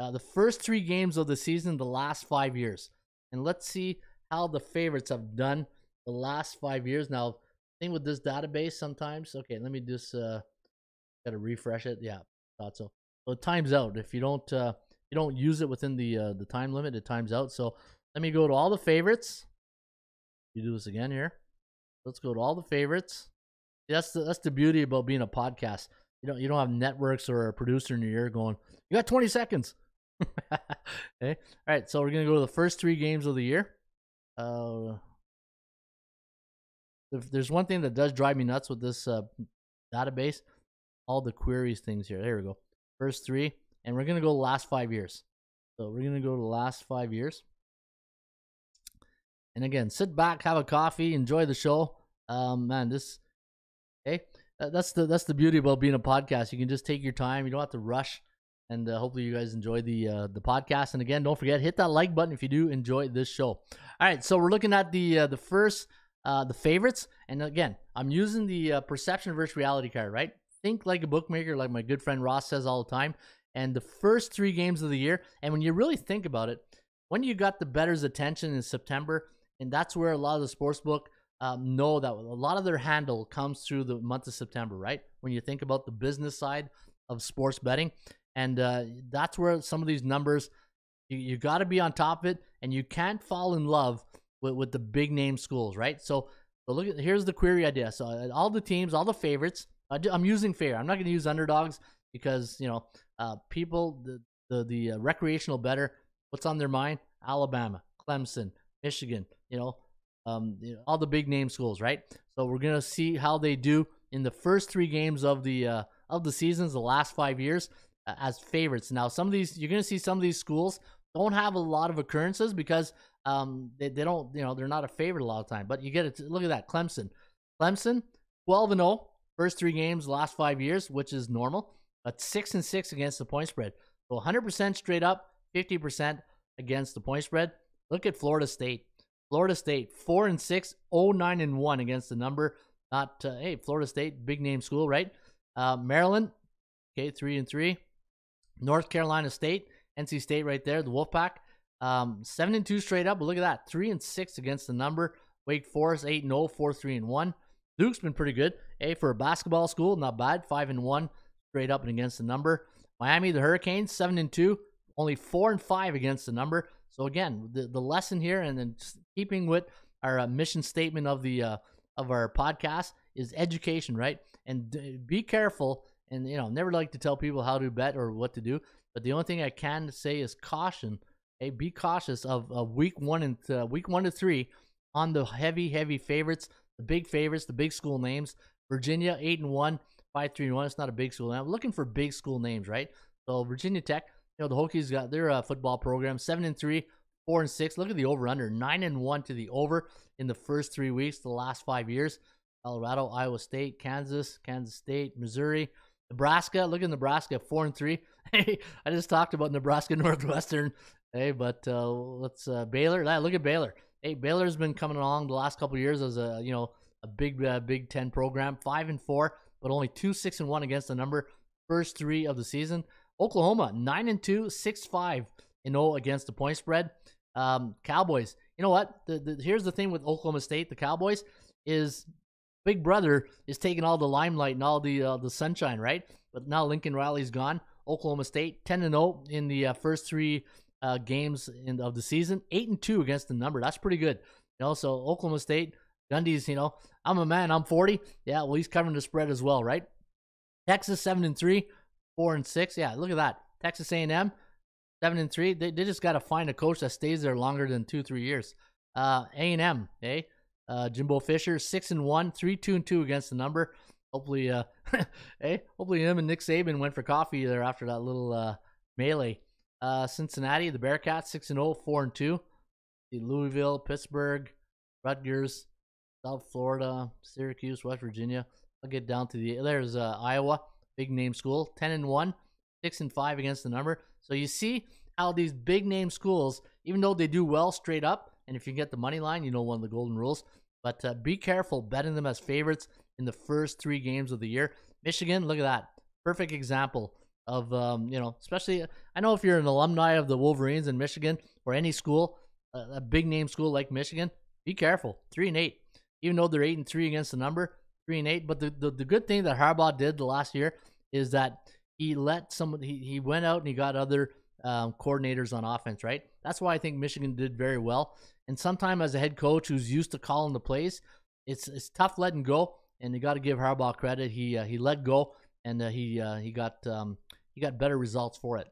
uh, the first three games of the season, the last five years, and let's see how the favorites have done the last five years. Now, thing with this database sometimes, okay, let me just uh, got to refresh it. Yeah, thought so. It times out if you don't uh, you don't use it within the uh, the time limit. It times out. So let me go to all the favorites. You do this again here. Let's go to all the favorites. That's the that's the beauty about being a podcast. You don't you don't have networks or a producer in your ear going. You got 20 seconds. okay. All right. So we're gonna go to the first three games of the year. Uh, if there's one thing that does drive me nuts with this uh, database, all the queries things here. There we go. First three, and we're gonna go last five years. So we're gonna go to the last five years. And again, sit back, have a coffee, enjoy the show. Um, man, this, hey, that's the that's the beauty about being a podcast. You can just take your time. You don't have to rush. And uh, hopefully you guys enjoy the uh, the podcast. And again, don't forget hit that like button if you do enjoy this show. All right, so we're looking at the uh, the first uh, the favorites. And again, I'm using the uh, perception versus reality card, right? Think like a bookmaker, like my good friend Ross says all the time. And the first three games of the year, and when you really think about it, when you got the better's attention in September, and that's where a lot of the sports book um, know that a lot of their handle comes through the month of September, right? When you think about the business side of sports betting, and uh, that's where some of these numbers you, you got to be on top of it, and you can't fall in love with, with the big name schools, right? So, so look at here's the query idea. So uh, all the teams, all the favorites. I am using fair. I'm not going to use underdogs because you know uh, people the the, the uh, recreational better. What's on their mind? Alabama, Clemson, Michigan. You know, um, you know, all the big name schools, right? So we're gonna see how they do in the first three games of the uh, of the seasons, the last five years, uh, as favorites. Now, some of these you're gonna see some of these schools don't have a lot of occurrences because um, they, they don't, you know, they're not a favorite a lot of time. But you get it. Look at that, Clemson. Clemson, 12 and 0, first three games, last five years, which is normal. But six and six against the point spread. So 100% straight up, 50% against the point spread. Look at Florida State. Florida State, four and six, 09 and one against the number. Not uh, hey, Florida State, big name school, right? Uh, Maryland, okay, three and three. North Carolina State, NC State, right there. The Wolfpack, um, seven and two straight up. But look at that, three and six against the number. Wake Forest eight and 0, 4 3 and one. Duke's been pretty good. Hey, for a basketball school, not bad. Five and one straight up and against the number. Miami, the Hurricanes, seven and two, only four and five against the number. So again, the, the lesson here, and then keeping with our uh, mission statement of the uh, of our podcast is education, right? And d- be careful. And you know, never like to tell people how to bet or what to do. But the only thing I can say is caution hey, be cautious of, of week one and week one to three on the heavy, heavy favorites, the big favorites, the big school names. Virginia eight and one, five three and one. It's not a big school. I'm looking for big school names, right? So Virginia Tech, you know, the Hokies got their uh, football program seven and three, four and six. Look at the over under nine and one to the over in the first three weeks, the last five years. Colorado, Iowa State, Kansas, Kansas State, Missouri, Nebraska. Look at Nebraska, four and three. Hey, I just talked about Nebraska Northwestern Hey, but uh, let's uh, Baylor. Look at Baylor. Hey, Baylor's been coming along the last couple years as a you know a big uh, Big Ten program, five and four, but only two six and one against the number. First three of the season. Oklahoma nine and two, six five and zero against the point spread. Um, Cowboys. You know what? The, the, here's the thing with Oklahoma State. The Cowboys is Big Brother is taking all the limelight and all the uh, the sunshine, right? But now Lincoln Riley's gone. Oklahoma State 10 and 0 in the uh, first three uh, games in, of the season, eight and two against the number. That's pretty good. You know, so Oklahoma State, Gundy's, you know, I'm a man, I'm 40. Yeah, well, he's covering the spread as well, right? Texas seven and three, four and six. Yeah, look at that. Texas A&M seven and three. They, they just got to find a coach that stays there longer than two, three years. Uh, A&M, eh? Uh, Jimbo Fisher six and one, three two and two against the number. Hopefully, uh, hey, hopefully him and Nick Saban went for coffee there after that little uh, melee. Uh, Cincinnati, the Bearcats six and 0, 4 and two. The Louisville, Pittsburgh, Rutgers, South Florida, Syracuse, West Virginia. I'll get down to the there's uh, Iowa, big name school, ten and one, six and five against the number. So you see how these big name schools, even though they do well straight up, and if you get the money line, you know one of the golden rules. But uh, be careful betting them as favorites in the first three games of the year. Michigan, look at that, perfect example of um, you know, especially I know if you're an alumni of the Wolverines in Michigan or any school, a, a big name school like Michigan, be careful. Three and eight, even though they're eight and three against the number, three and eight. But the, the, the good thing that Harbaugh did the last year is that he let someone he, he went out and he got other um, coordinators on offense, right? That's why I think Michigan did very well. And sometimes as a head coach who's used to calling the plays, it's it's tough letting go. And you got to give Harbaugh credit. He uh, he let go and uh, he uh, he got um, he got better results for it.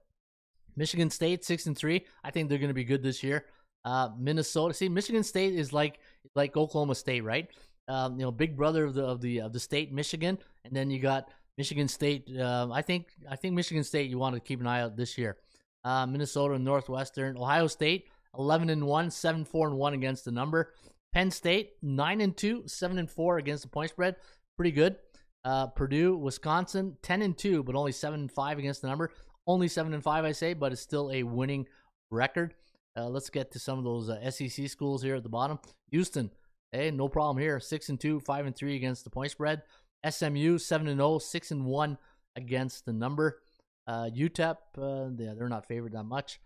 Michigan State six and three. I think they're going to be good this year. Uh, Minnesota. See, Michigan State is like like Oklahoma State, right? Um, you know, big brother of the of the of the state, Michigan, and then you got Michigan State. Uh, I think I think Michigan State. You want to keep an eye out this year. Uh, Minnesota, Northwestern, Ohio State, eleven and one, seven four and one against the number. Penn State, nine and two, seven and four against the point spread. Pretty good. Uh, Purdue, Wisconsin, ten and two, but only seven and five against the number. Only seven and five, I say, but it's still a winning record. Uh, let's get to some of those uh, SEC schools here at the bottom. Houston, hey, no problem here. Six and two, five and three against the point spread. SMU seven and 0, 6 and one against the number. Uh, UTEP, uh, yeah, they're not favored that much.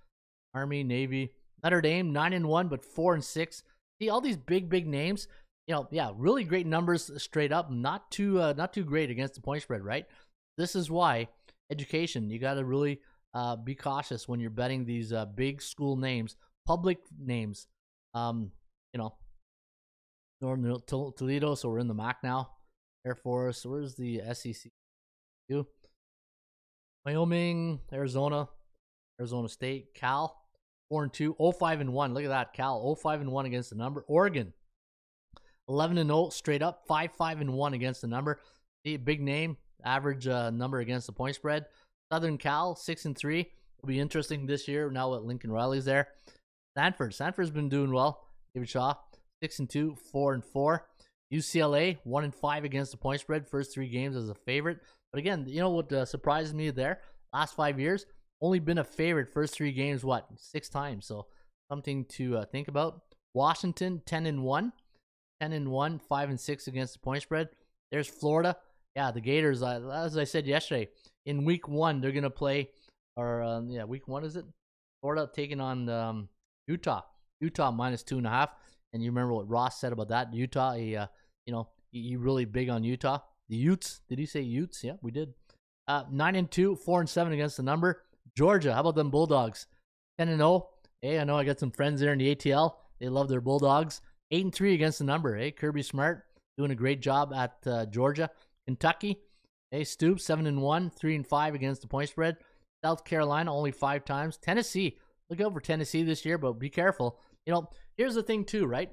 Army, Navy, Notre Dame nine and one, but four and six. See all these big, big names. You know, yeah, really great numbers straight up. Not too, uh, not too great against the point spread, right? This is why education. You got to really uh, be cautious when you're betting these uh, big school names, public names. Um, you know, Northern Toledo, so we're in the MAC now. Air Force, where's the SEC? Wyoming, Arizona, Arizona State, Cal, 4 and 2, 05 and 1. Look at that, Cal, 05 and 1 against the number. Oregon, 11 and 0 straight up, 5 5 and 1 against the number. Big name, average uh, number against the point spread. Southern Cal, 6 and 3. Will be interesting this year now that Lincoln Riley's there. Stanford, Stanford's been doing well. David Shaw, 6 and 2, 4 and 4. UCLA, 1 and 5 against the point spread, first three games as a favorite. But again, you know what uh, surprises me there? Last five years, only been a favorite first three games, what, six times. So something to uh, think about. Washington, 10 and 1. 10 and 1, 5 and 6 against the point spread. There's Florida. Yeah, the Gators, uh, as I said yesterday, in week one, they're to play, or um, yeah, week one is it? Florida taking on um, Utah. Utah minus two and a half. And you remember what Ross said about that? Utah, He, uh, you know, he really big on Utah. The Utes, did he say Utes? Yeah, we did. Uh, nine and two, four and seven against the number. Georgia, how about them Bulldogs? Ten and zero. Oh. Hey, I know I got some friends there in the ATL. They love their Bulldogs. Eight and three against the number. Hey, Kirby Smart doing a great job at uh, Georgia. Kentucky, hey Stoops seven and one, three and five against the point spread. South Carolina only five times. Tennessee, look for Tennessee this year, but be careful. You know, here's the thing too, right?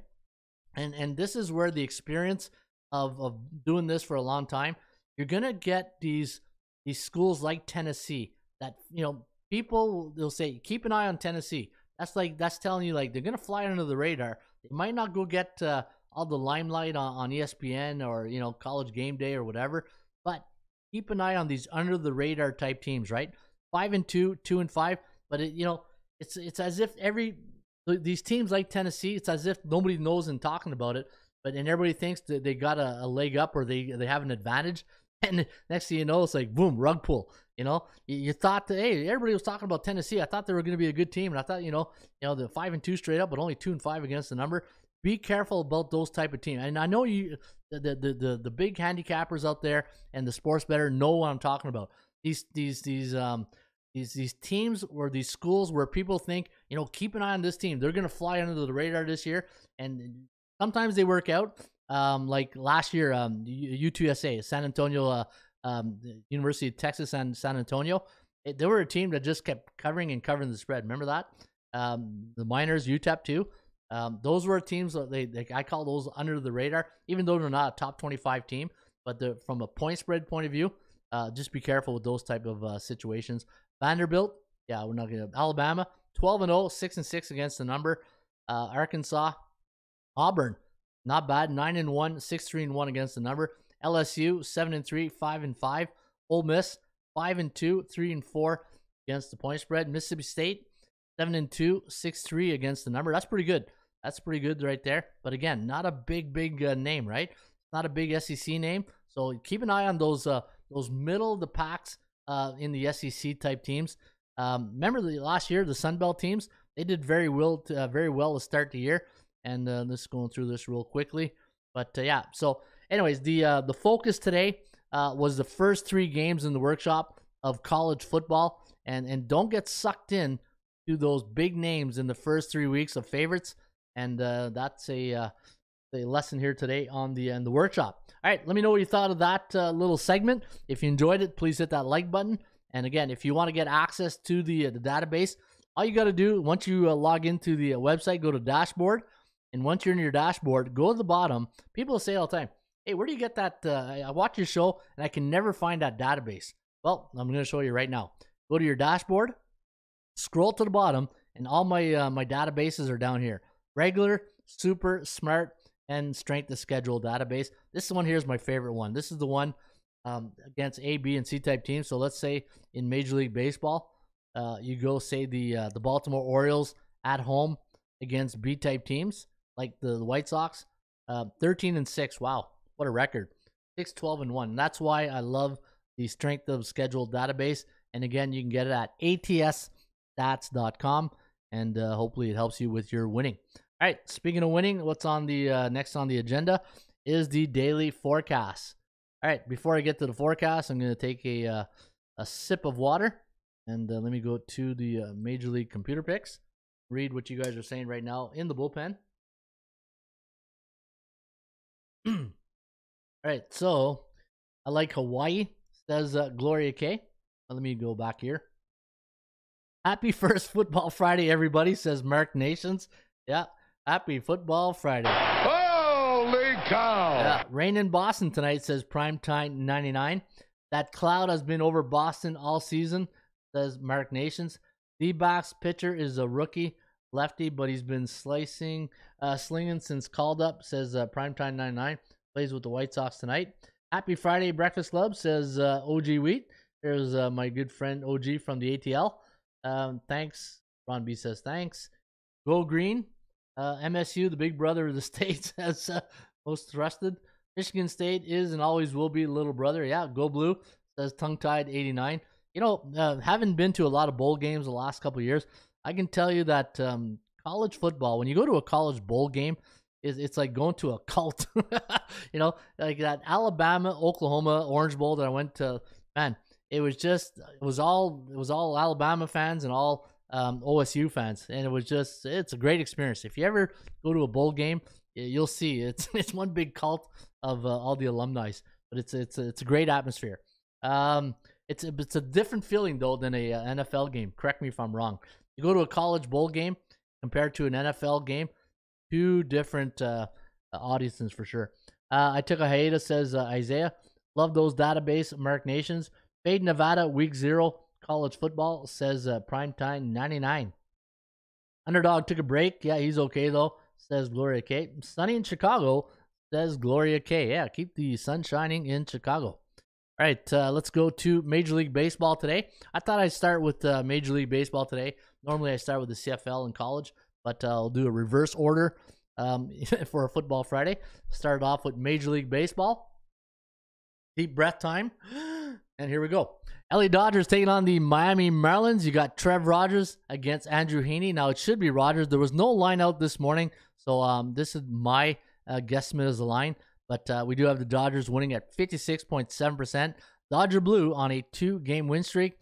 And and this is where the experience of of doing this for a long time, you're gonna get these these schools like Tennessee that you know people they'll say keep an eye on Tennessee. That's like that's telling you like they're gonna fly under the radar. They might not go get uh, all the limelight on, on ESPN or you know College Game Day or whatever, but keep an eye on these under the radar type teams. Right, five and two, two and five, but it, you know it's it's as if every these teams like Tennessee, it's as if nobody knows and talking about it, but and everybody thinks that they got a, a leg up or they they have an advantage. And next thing you know, it's like boom, rug pull. You know, you, you thought that hey, everybody was talking about Tennessee. I thought they were going to be a good team, and I thought you know, you know, the five and two straight up, but only two and five against the number. Be careful about those type of teams. And I know you, the the the, the big handicappers out there and the sports better know what I'm talking about. These these these um these these teams or these schools where people think, you know, keep an eye on this team. They're gonna fly under the radar this year, and sometimes they work out. Um, like last year, um, UTSA, San Antonio, uh, um, University of Texas and San Antonio, it, they were a team that just kept covering and covering the spread. Remember that? Um, the Miners, UTEP too. Um, those were teams that they, they I call those under the radar, even though they're not a top 25 team. But the, from a point spread point of view, uh, just be careful with those type of uh, situations. Vanderbilt, yeah, we're not gonna. Alabama, 12 and 0, 6 and 6 against the number. Uh, Arkansas, Auburn, not bad, 9 and 1, 6 3 and 1 against the number. LSU, 7 and 3, 5 and 5. Ole Miss, 5 and 2, 3 and 4 against the point spread. Mississippi State, 7 and 2, 6 3 against the number. That's pretty good. That's pretty good right there. But again, not a big, big uh, name, right? Not a big SEC name. So keep an eye on those uh, those middle of the packs uh, in the SEC type teams. Um, remember the last year the Sun Belt teams they did very well to, uh, very well to start the year. And uh, this is going through this real quickly, but uh, yeah. So, anyways, the uh, the focus today uh, was the first three games in the workshop of college football, and and don't get sucked in to those big names in the first three weeks of favorites. And uh, that's a uh, lesson here today on the uh, the workshop. All right, let me know what you thought of that uh, little segment. If you enjoyed it, please hit that like button. And again, if you want to get access to the uh, the database, all you got to do once you uh, log into the website, go to dashboard, and once you're in your dashboard, go to the bottom. People say all the time, "Hey, where do you get that?" I watch your show and I can never find that database. Well, I'm going to show you right now. Go to your dashboard, scroll to the bottom, and all my my databases are down here: regular, super, smart, and strength of schedule database. This one here is my favorite one. This is the one um, against A, B, and C type teams. So let's say in Major League Baseball, uh, you go say the uh, the Baltimore Orioles at home against B type teams like the, White Sox, uh, 13 and six. Wow, what a record! 6, 12 and one. That's why I love the strength of schedule database. And again, you can get it at atsstats.com, and uh, hopefully it helps you with your winning. All right, speaking of winning, what's on the uh, next on the agenda is the daily forecast. All right, before I get to the forecast, I'm going to take a uh, a sip of water and uh, let me go to the uh, Major League computer picks. Read what you guys are saying right now in the bullpen. All right, so I like Hawaii, says uh, Gloria K. Let me go back here. Happy first football Friday, everybody, says Mark Nations. Yeah, happy football Friday.
Holy cow!
Yeah, rain in Boston tonight, says Primetime 99. That cloud has been over Boston all season, says Mark Nations. D box pitcher is a rookie lefty, but he's been slicing, uh, slinging since called up, says uh, Primetime 99. Plays with the White Sox tonight. Happy Friday, Breakfast Club, says uh, OG Wheat. There's uh, my good friend OG from the ATL. Um, thanks. Ron B says thanks. Go Green. Uh, MSU, the big brother of the states, has uh, most trusted. Michigan State is and always will be little brother. Yeah, go blue. Says tongue tied 89. You know, uh, having been to a lot of bowl games the last couple years, I can tell you that um, college football, when you go to a college bowl game, is it's like going to a cult. you know, like that Alabama, Oklahoma Orange Bowl that I went to. Man, it was just it was all it was all Alabama fans and all um, OSU fans, and it was just it's a great experience. If you ever go to a bowl game, you'll see it's it's one big cult of uh, all the alumni, but it's it's it's a great atmosphere. Um, it's a, it's a different feeling though than a, uh NFL game. Correct me if I'm wrong. You go to a college bowl game compared to an NFL game, two different uh, audiences for sure. Uh, I took a hiatus, says uh, Isaiah. Love those database Mark Nations. Fade Nevada, week zero, college football, says uh, Primetime 99. Underdog took a break. Yeah, he's okay though, says Gloria K. Sunny in Chicago, says Gloria K. Yeah, keep the sun shining in Chicago. All right, uh, let's go to Major League Baseball today. I thought I'd start with uh, Major League Baseball today. Normally, I start with the CFL in college, but uh, I'll do a reverse order um, for a Football Friday. Start off with Major League Baseball. Deep breath time. And here we go. LA Dodgers taking on the Miami Marlins. You got Trev Rogers against Andrew Heaney. Now, it should be Rogers. There was no line out this morning. So, um, this is my uh, guesstimate as the line. But uh, we do have the Dodgers winning at 56.7%. Dodger Blue on a two game win streak.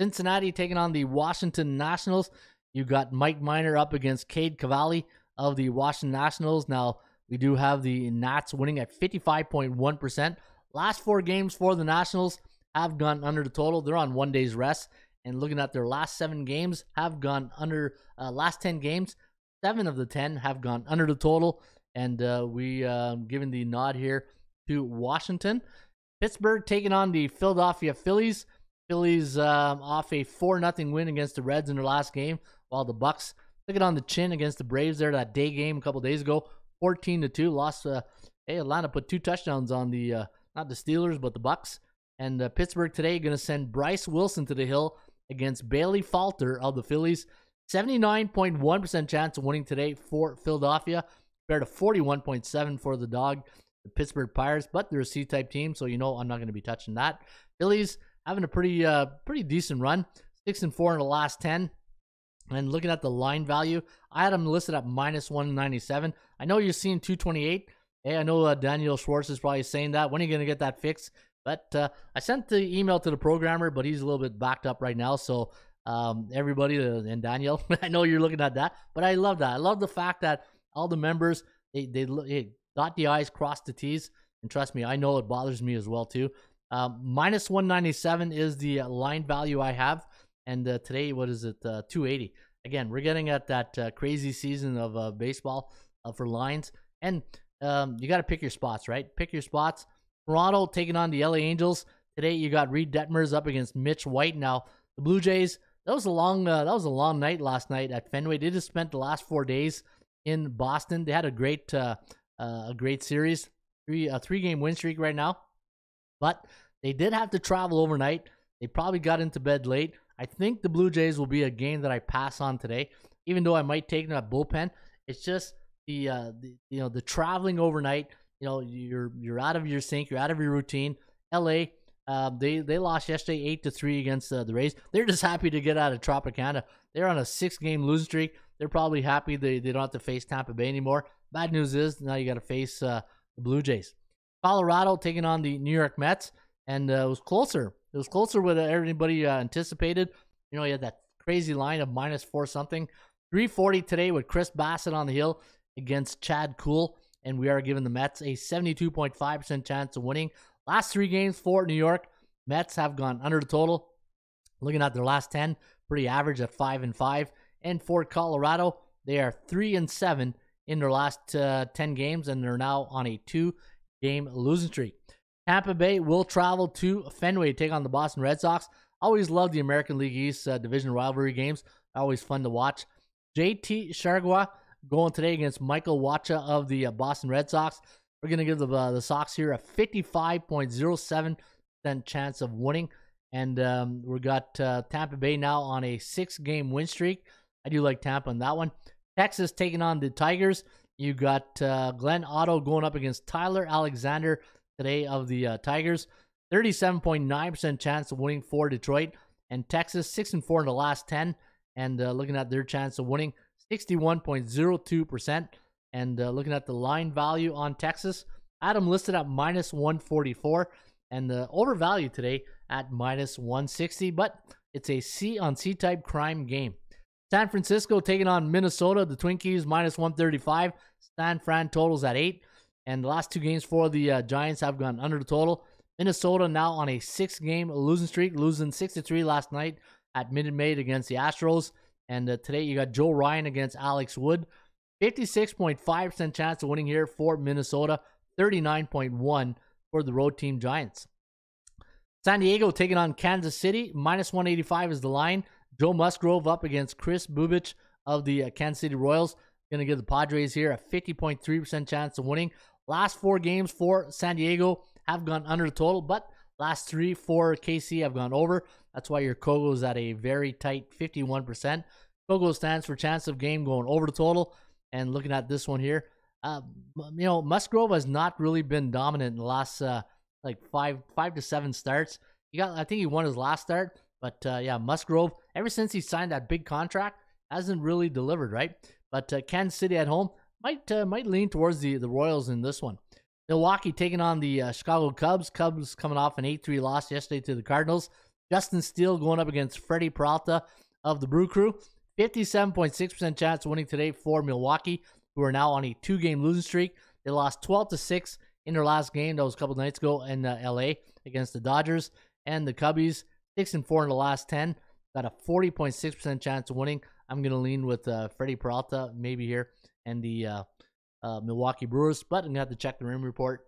Cincinnati taking on the Washington Nationals. You got Mike Minor up against Cade Cavalli of the Washington Nationals. Now, we do have the Nats winning at 55.1%. Last four games for the Nationals have gone under the total. They're on one day's rest. And looking at their last seven games, have gone under, uh, last 10 games, seven of the 10 have gone under the total. And uh, we uh, given the nod here to Washington. Pittsburgh taking on the Philadelphia Phillies. Phillies um, off a 4 0 win against the Reds in their last game, while the Bucs took it on the chin against the Braves there that day game a couple days ago. 14 to 2. Lost. Uh, hey, Atlanta put two touchdowns on the, uh, not the Steelers, but the Bucs. And uh, Pittsburgh today going to send Bryce Wilson to the hill against Bailey Falter of the Phillies. 79.1% chance of winning today for Philadelphia, compared to 41.7 for the dog, the Pittsburgh Pirates. But they're a C-type team, so you know I'm not going to be touching that. Phillies having a pretty uh pretty decent run, six and four in the last ten. And looking at the line value, I had them listed at minus 197. I know you're seeing 228. Hey, I know uh, Daniel Schwartz is probably saying that. When are you going to get that fixed? But uh, I sent the email to the programmer, but he's a little bit backed up right now. So um, everybody uh, and Daniel, I know you're looking at that, but I love that. I love the fact that all the members they they, they dot the i's, cross the t's, and trust me, I know it bothers me as well too. Um, minus 197 is the uh, line value I have, and uh, today what is it? Uh, 280. Again, we're getting at that uh, crazy season of baseball for lines, and um, you got to pick your spots, right? Pick your spots. Toronto taking on the LA Angels today. You got Reid Detmers up against Mitch White. Now the Blue Jays. That was a long. that was a long night last night at Fenway. They just spent the last four days in Boston. They had a great uh, uh, a great series, three a three game win streak right now, but they did have to travel overnight. They probably got into bed late. I think the Blue Jays will be a game that I pass on today, even though I might take them at bullpen. It's just the, uh, the you know the traveling overnight. You know you're you're out of your sync, you're out of your routine. L.A. Uh, they they lost yesterday eight to three against uh, the Rays. They're just happy to get out of Tropicana. They're on a six game losing streak. They're probably happy they, they don't have to face Tampa Bay anymore. Bad news is now you got to face uh, the Blue Jays. Colorado taking on the New York Mets, and uh, it was closer. It was closer than everybody uh, anticipated. You know, you had that crazy line of minus four something. 340 today with Chris Bassitt on the hill against Chad Kuhl, and we are giving the Mets a 72.5% chance of winning. Last three games for New York, Mets have gone under the total. Looking at their last 10, pretty average at 5 and 5. And for Colorado, they are 3 and 7 in their last uh, 10 games, and they're now on a two game losing streak. Tampa Bay will travel to Fenway to take on the Boston Red Sox. Always love the American League East uh, division rivalry games. Always fun to watch. JT Chargois going today against Michael Wacha of the uh, Boston Red Sox. We're going to give the, uh, the Sox here a 55.07% chance of winning. And um, we got uh, Tampa Bay now on a six game win streak. I do like Tampa on that one. Texas taking on the Tigers. You got uh, Glenn Otto going up against Tyler Alexander today of the uh, Tigers. 37.9% chance of winning for Detroit. And Texas, 6 and 4 in the last 10. And uh, looking at their chance of winning, 61.02%. And uh, looking at the line value on Texas, Adam listed at minus 144. And the overvalue today at minus 160. But it's a C on C type crime game. San Francisco taking on Minnesota. The Twinkies minus 135. San Fran totals at 8. And the last two games for the uh, Giants have gone under the total. Minnesota now on a six game losing streak, losing 6 3 last night at Minute Maid against the Astros. And uh, today you got Joe Ryan against Alex Wood. 56.5% chance of winning here for Minnesota, 39.1 for the road team Giants. San Diego taking on Kansas City, minus 185 is the line. Joe Musgrove up against Kris Bubic of the uh, Kansas City Royals. Going to give the Padres here a 50.3% chance of winning. Last four games for San Diego have gone under the total, but last three for KC have gone over. That's why your Kogo is at a very tight 51%. Kogo stands for chance of game going over the total. And looking at this one here, uh, you know, Musgrove has not really been dominant in the last uh, like five five to seven starts. He got, I think he won his last start, but uh, yeah, Musgrove, ever since he signed that big contract, hasn't really delivered, right? But uh, Kansas City at home might uh, might lean towards the, the Royals in this one. Milwaukee taking on the uh, Chicago Cubs. Cubs coming off an 8 3 loss yesterday to the Cardinals. Justin Steele going up against Freddie Peralta of the Brew Crew. 57.6% chance of winning today for Milwaukee, who are now on a two game losing streak. They lost 12 to 6 in their last game. That was a couple nights ago in uh, LA against the Dodgers. And the Cubbies, 6 and 4 in the last 10. Got a 40.6% chance of winning I'm gonna lean with uh, Freddie Peralta maybe here and the uh, Milwaukee Brewers, but I'm gonna have to check the rim report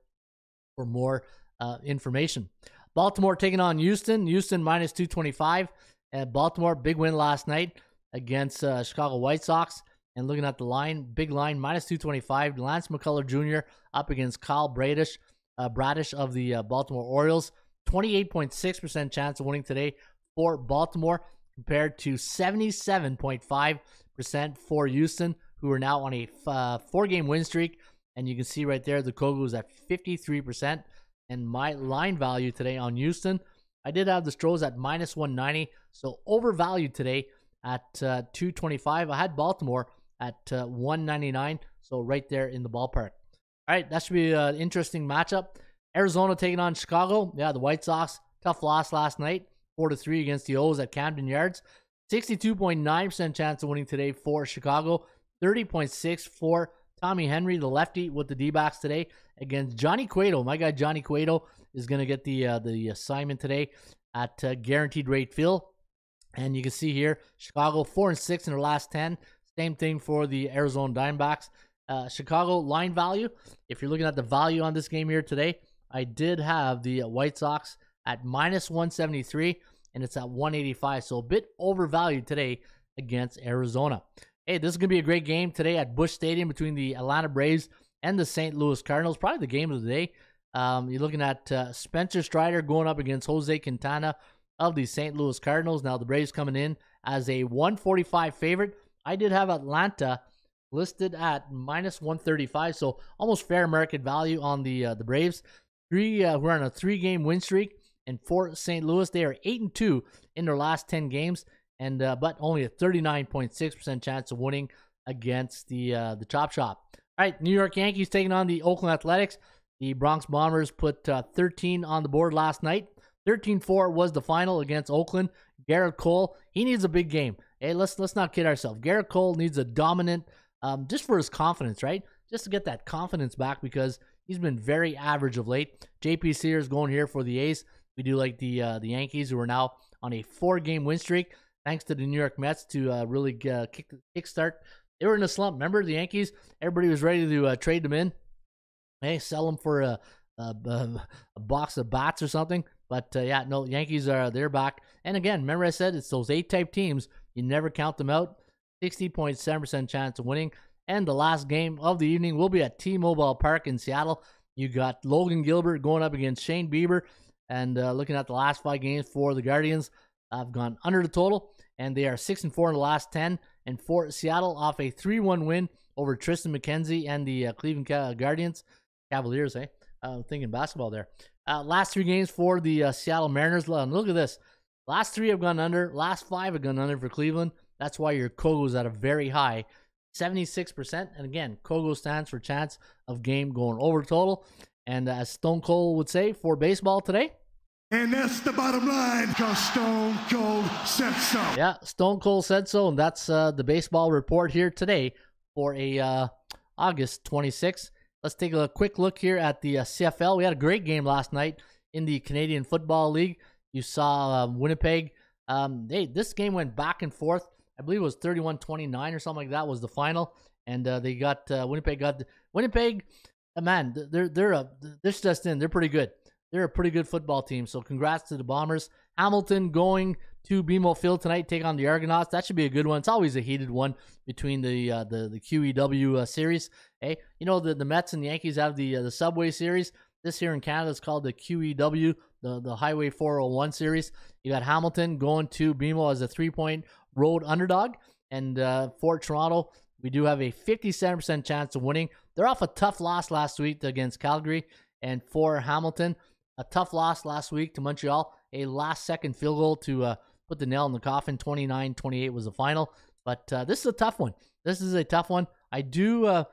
for more uh, information. Baltimore taking on Houston. Houston minus 225. And Baltimore big win last night against uh, Chicago White Sox. And looking at the line, big line minus 225. Lance McCullers Jr. up against Kyle Bradish, uh, Bradish of the uh, Baltimore Orioles. 28.6% chance of winning today for Baltimore compared to 77.5% for Houston, who are now on a uh, four game win streak. And you can see right there, the Kogu is at 53%. And my line value today on Houston, I did have the Stros at minus 190. So overvalued today at uh, 225. I had Baltimore at uh, 199. So right there in the ballpark. All right, that should be an interesting matchup. Arizona taking on Chicago. Yeah, the White Sox, tough loss last night, 4 to 3 against the O's at Camden Yards. 62.9% chance of winning today for Chicago. 30.6 for Tommy Henry, the lefty, with the D backs today against Johnny Cueto. My guy Johnny Cueto is going to get the uh, the assignment today at uh, Guaranteed Rate Field. And you can see here, Chicago four and six in their last ten. Same thing for the Arizona Diamondbacks. Uh, Chicago line value. If you're looking at the value on this game here today, I did have the White Sox at minus 173, and it's at 185, so a bit overvalued today against Arizona. Hey, this is going to be a great game today at Busch Stadium between the Atlanta Braves and the St. Louis Cardinals. Probably the game of the day. Um, you're looking at uh, Spencer Strider going up against Jose Quintana of the St. Louis Cardinals. Now the Braves coming in as a 145 favorite. I did have Atlanta listed at minus 135, so almost fair market value on the uh, the Braves. Three, uh, we're on a three-game win streak, and for St. Louis, they are eight and two in their last 10 games, and uh, but only a 39.6% chance of winning against the uh, the Chop Shop. All right, New York Yankees taking on the Oakland Athletics. The Bronx Bombers put uh, 13 on the board last night. 13-4 was the final against Oakland. Gerrit Cole, he needs a big game. Hey, let's let's not kid ourselves. Gerrit Cole needs a dominant, um, just for his confidence, right? Just to get that confidence back because he's been very average of late. JP Sears going here for the A's. We do like the uh, the Yankees, who are now on a four-game win streak, thanks to the New York Mets to uh, really uh, kick kickstart. They were in a slump. Remember the Yankees? Everybody was ready to uh, trade them in. Hey, sell them for a, a, a box of bats or something. But uh, yeah, no, Yankees are they're back. And again, remember I said it's those eight type teams. You never count them out. 60.7% chance of winning. And the last game of the evening will be at T-Mobile Park in Seattle. You got Logan Gilbert going up against Shane Bieber. And uh, looking at the last five games for the Guardians, I've gone under the total, and they are six and four in the last ten. And for Seattle, off a three-one win over Triston McKenzie and the uh, Cleveland Guardians, Cavaliers. Eh, I'm uh, thinking basketball there. Uh, last three games for the uh, Seattle Mariners. Look at this. Last three have gone under. Last five have gone under for Cleveland. That's why your Kogo is at a very high 76%. And again, Kogo stands for chance of game going over total. And as Stone Cold would say for baseball today,
And that's the bottom line because Stone Cold said so.
yeah, Stone Cold said so. And that's uh, the baseball report here today for a uh, August 26th. Let's take a quick look here at the uh, CFL. We had a great game last night in the Canadian Football League. You saw um, Winnipeg. Um, hey, this game went back and forth. I believe it was 31-29 or something like that was the final, and uh, they got uh, Winnipeg got the, Winnipeg. Man, they're they're a this just in. They're pretty good. They're a pretty good football team. So congrats to the Bombers. Hamilton going to BMO Field tonight, take on the Argonauts. That should be a good one. It's always a heated one between the uh, the the QEW uh, series. Hey, you know the the Mets and the Yankees have the uh, the Subway Series. This here in Canada is called the QEW, the the Highway 401 series. You got Hamilton going to BMO as a three point road underdog, and uh, for Toronto, we do have a 57% chance of winning. They're off a tough loss last week against Calgary, and for Hamilton, a tough loss last week to Montreal. A last second field goal to uh, put the nail in the coffin. 29 28 was the final. But uh, this is a tough one. This is a tough one. I do, uh,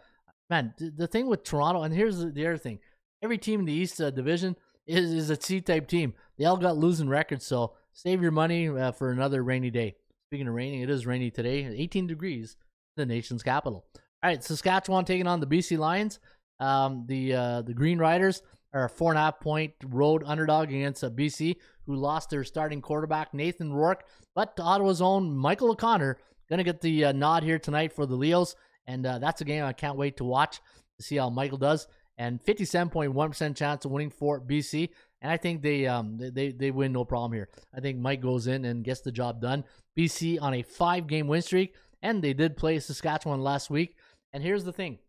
man, the thing with Toronto, and here's the, the other thing every team in the East uh, Division is, is a C type team. They all got losing records, so save your money uh, for another rainy day. Speaking of raining, it is rainy today, 18 degrees, the nation's capital. All right, Saskatchewan taking on the BC Lions. Um, the uh, the Green Riders are a four and a half point road underdog against uh, BC, who lost their starting quarterback Nathan Rourke. But to Ottawa's own Michael O'Connor gonna get the uh, nod here tonight for the Leos, and uh, that's a game I can't wait to watch to see how Michael does. And 57.1% chance of winning for BC, and I think they um they, they they win no problem here. I think Mike goes in and gets the job done. BC on a five game win streak, and they did play Saskatchewan last week. And here's the thing: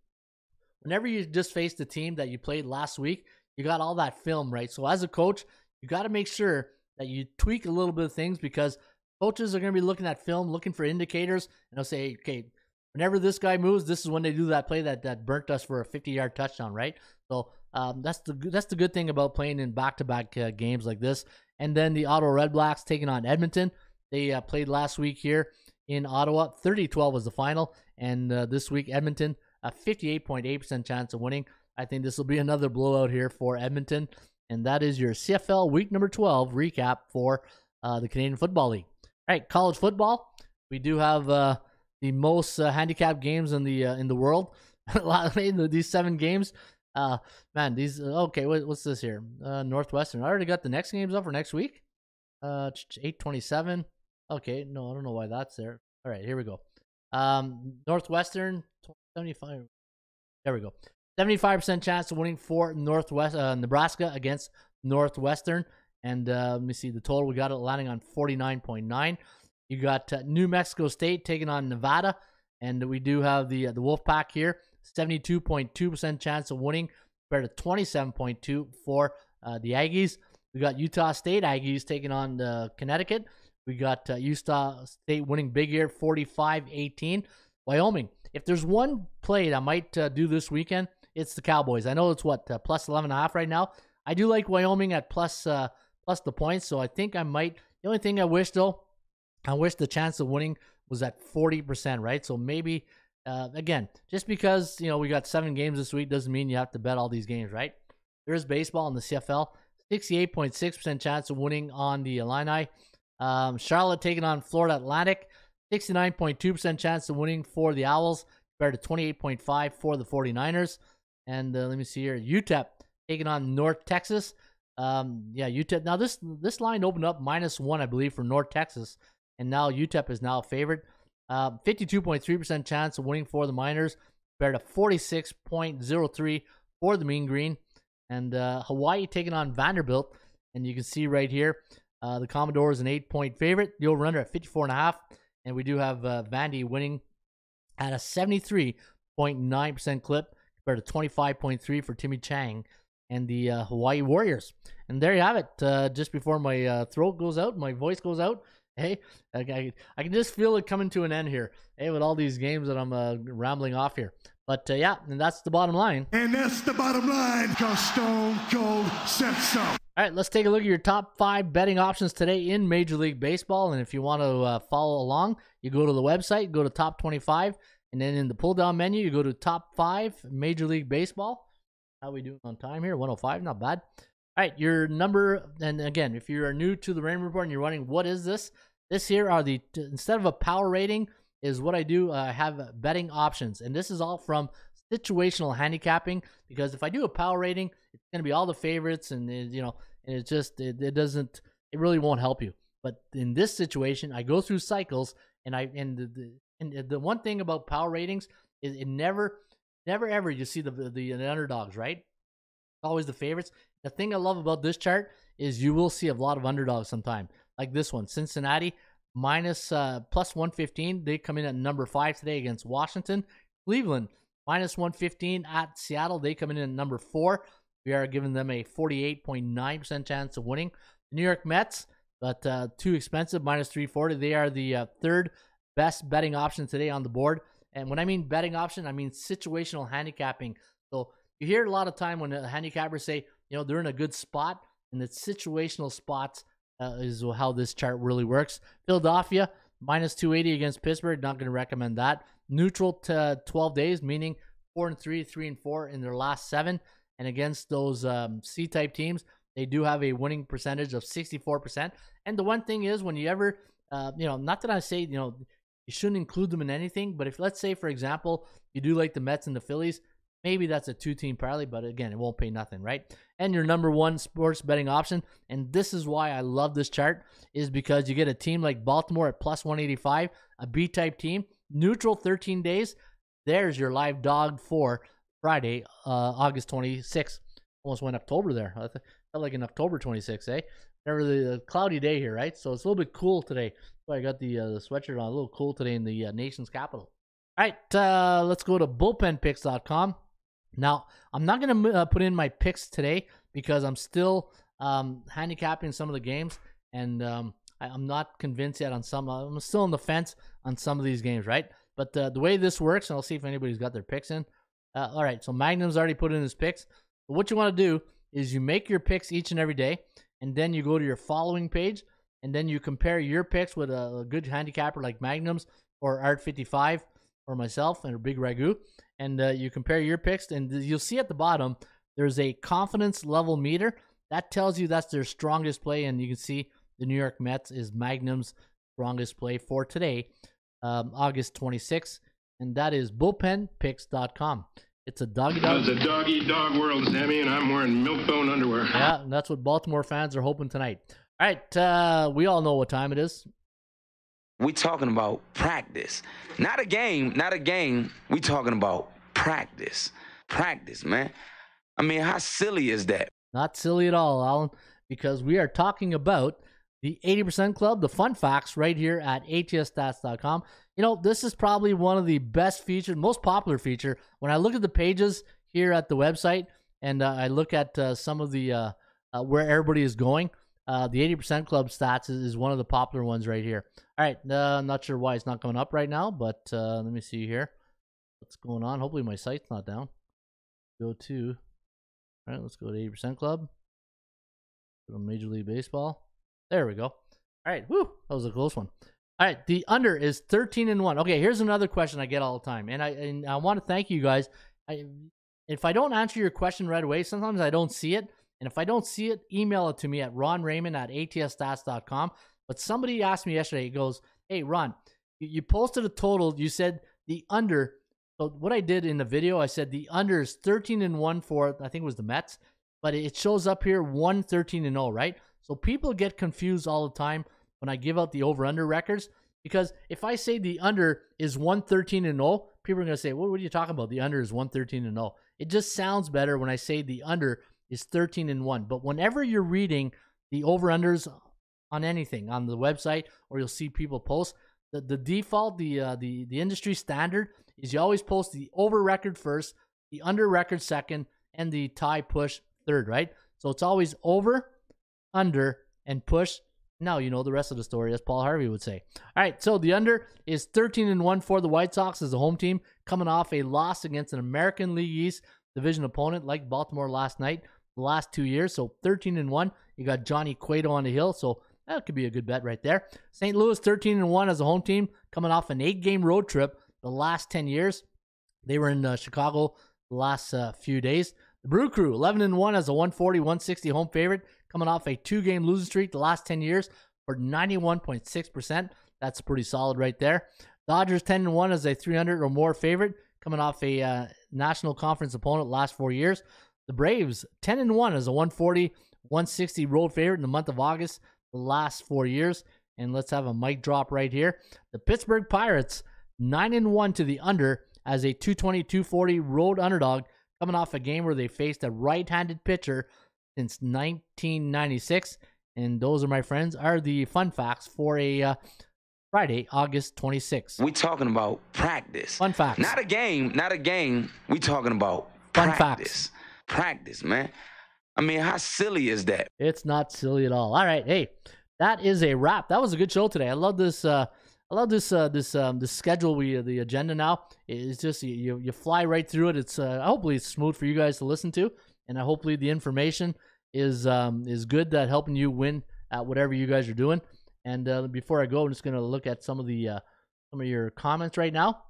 whenever you just face the team that you played last week, you got all that film, right? So as a coach, you got to make sure that you tweak a little bit of things because coaches are going to be looking at film, looking for indicators, and they'll say, okay, whenever this guy moves, this is when they do that play that that burnt us for a 50 yard touchdown, right? So um, that's the that's the good thing about playing in back to back games like this. And then the Ottawa Red Blacks taking on Edmonton. They uh, played last week here in Ottawa. 30-12 was the final, and uh, this week Edmonton a 58.8% chance of winning. I think this will be another blowout here for Edmonton. And that is your CFL week number 12 recap for uh, the Canadian Football League. All right, college football. We do have uh, the most uh, handicapped games in the uh, in the world. these seven games. Uh, man, these okay. What, what's this here? Uh, Northwestern. I already got the next games up for next week. Uh, eight twenty seven. Okay, no, I don't know why that's there. All right, here we go. Um, Northwestern 75. There we go. 75% chance of winning for Northwest uh, Nebraska against Northwestern. And uh, let me see the total. We got it landing on 49.9. You got uh, New Mexico State taking on Nevada, and we do have the uh, the Wolfpack here. 72.2% chance of winning compared to 27.2 for uh, the Aggies. We got Utah State Aggies taking on uh, Connecticut. We got uh, Utah State winning big here, 45-18. Wyoming if there's one play that I might do this weekend, it's the Cowboys. I know it's what uh, plus 11 and a half right now. I do like Wyoming at plus, uh, plus the points, so I think I might. The only thing I wish though, I wish the chance of winning was at 40%, right? So maybe uh, again, just because you know we got seven games this week doesn't mean you have to bet all these games, right? There's baseball in the CFL, 68.6% chance of winning on the Illini. Um, Charlotte taking on Florida Atlantic. 69.2% chance of winning for the Owls compared to 28.5 for the 49ers. And uh, let me see here, UTEP taking on North Texas. Um, yeah, UTEP. Now this this line opened up minus one, I believe, for North Texas, and now UTEP is now favored. Uh, 52.3% chance of winning for the Miners compared to 46.03 for the Mean Green. And uh, Hawaii taking on Vanderbilt, and you can see right here, uh, the is an eight-point favorite. The over/under at 54 and a half. And we do have uh, Vandy winning at a 73.9% clip compared to 25.3 for Timmy Chang and the uh, Hawaii Warriors. And there you have it. Uh, just before my uh, throat goes out, my voice goes out. Hey, I, I, can just feel it coming to an end here. Hey, with all these games that I'm uh, rambling off here. But uh, yeah, and that's the bottom line.
And that's the bottom line because Stone Cold said so.
All right, let's take a look at your top five betting options today in Major League Baseball. And if you want to uh, follow along, you go to the website, go to top 25, and then in the pull down menu, you go to top five Major League Baseball. How we doing on time here? 105, not bad. All right, your number, and again, if you're new to the Raymond Report and you're wondering what is this, this here are the instead of a power rating is what I do. I have betting options, and this is all from situational handicapping because if I do a power rating, it's going to be all the favorites, and it, you know, and it just it, it doesn't it really won't help you. But in this situation, I go through cycles, and I and the, the and the one thing about power ratings is it never never ever you see the the, the underdogs right, always the favorites. The thing I love about this chart is you will see a lot of underdogs sometime, like this one, Cincinnati minus uh, plus 115. They come in at number five today against Washington. Cleveland minus 115 at Seattle. They come in at number four. We are giving them a 48.9% chance of winning. The New York Mets, but uh, too expensive, minus 340. They are the uh, third best betting option today on the board. And when I mean betting option, I mean situational handicapping. So you hear a lot of time when the handicappers say, you know, they're in a good spot, and the situational spots uh, is how this chart really works. Philadelphia, minus 280 against Pittsburgh. Not going to recommend that. Neutral to 12 days, meaning 4 and 3, 3 and 4 in their last seven. And against those um, C type teams, they do have a winning percentage of 64%. And the one thing is, when you ever, uh, you know, not that I say, you know, you shouldn't include them in anything, but if, let's say, for example, you do like the Mets and the Phillies, maybe that's a two team parlay, but again, it won't pay nothing, right? And your number one sports betting option, and this is why I love this chart, is because you get a team like Baltimore at plus 185 a B type team. Neutral 13 days. There's your live dog for Friday, uh, August 26th. Almost went October there. I felt like in October 26th, eh? Never the uh, cloudy day here, right? So it's a little bit cool today. I got the uh, the sweatshirt on, a little cool today in the uh, nation's capital. All right, uh, let's go to bullpenpicks.com. Now, I'm not going to uh, put in my picks today because I'm still um, handicapping some of the games, and um, I, I'm not convinced yet on some. I'm still on the fence on some of these games, right? But uh, the way this works, and I'll see if anybody's got their picks in. Uh, all right, so Magnum's already put in his picks. But what you want to do is you make your picks each and every day, and then you go to your following page, and then you compare your picks with a, a good handicapper like Magnum's or Art 55 or myself and Big Ragu, and uh, you compare your picks, and you'll see at the bottom there's a confidence level meter that tells you that's their strongest play, and you can see the New York Mets is Magnum's strongest play for today, um, August 26th, and that is bullpenpicks.com. It's a doggy dog.
It's a dog eat dog world, Sammy, and I'm wearing milk bone underwear.
Yeah, and that's what Baltimore fans are hoping tonight. All right, uh, we all know what time it is.
We talking about practice, not a game, not a game. We talking about practice, practice, man. I mean, how silly is that?
Not silly at all, Alan, because we are talking about the 80% Club, the fun facts right here at atsstats.com. You know, this is probably one of the best featured, most popular feature. When I look at the pages here at the website and uh, I look at uh, some of the uh, uh, where everybody is going, uh, the 80% Club stats is, is one of the popular ones right here. All right, uh, I'm not sure why it's not coming up right now, but let me see here. What's going on? Hopefully my site's not down. Go to, all right, let's go to 80% Club. Go to Major League Baseball. There we go. All right, whoo, that was a close one. All right, the under is 13 and 1. Okay, here's another question I get all the time. And I and I want to thank you guys. I if I don't answer your question right away, sometimes I don't see it. And if I don't see it, email it to me at ronraymond at atsstats.com. But somebody asked me yesterday, he goes, Hey, Ron, you, you posted a total. You said the under. So what I did in the video, I said the under is 13 and 1 for, I think it was the Mets. But it shows up here 1 13 and 0, right? So people get confused all the time when I give out the over under records because if I say the under is 113 and 0, people are going to say, what, what are you talking about? The under is 113 and 0. It just sounds better when I say the under is 13 and 1. But whenever you're reading the over unders on anything on the website or you'll see people post, the, the default, the, uh, the, the industry standard is you always post the over record first, the under record second, and the tie push third, right? So it's always over, under, and push. Now you know the rest of the story, as Paul Harvey would say. All right, so the under is 13 and 1 for the White Sox as a home team, coming off a loss against an American League East division opponent like Baltimore last night, the last two years. So 13 and 1. You got Johnny Cueto on the hill, so that could be a good bet right there. St. Louis 13 and 1 as a home team, coming off an eight game road trip the last 10 years. They were in uh, Chicago the last uh, few days. The Brew Crew 11 and 1 as a 140 160 home favorite, coming off a two game losing streak the last 10 years for 91.6%. That's pretty solid right there. Dodgers 10 and 1 as a 300 or more favorite, coming off a uh, National Conference opponent last four years. The Braves 10 and 1 as a 140 160 road favorite in the month of August the last four years. And let's have a mic drop right here. The Pittsburgh Pirates 9 and 1 to the under as a 220 240 road underdog coming off a game where they faced a right-handed pitcher since 1996 and those are my friends are the fun facts for a uh, Friday, August 26th.
We talking about practice.
Fun facts.
Not a game, not a game. We talking about
Fun
practice. Practice, man. I mean, how silly is that?
It's not silly at all. All right, hey, that is a wrap. That was a good show today. I love this. Uh, I love this. Uh, this um, this schedule. We the agenda now is just you you fly right through it. It's uh, hopefully it's smooth for you guys to listen to, and hopefully the information is um, is good that helping you win at whatever you guys are doing. And uh, before I go, I'm just gonna look at some of the uh, some of your comments right now.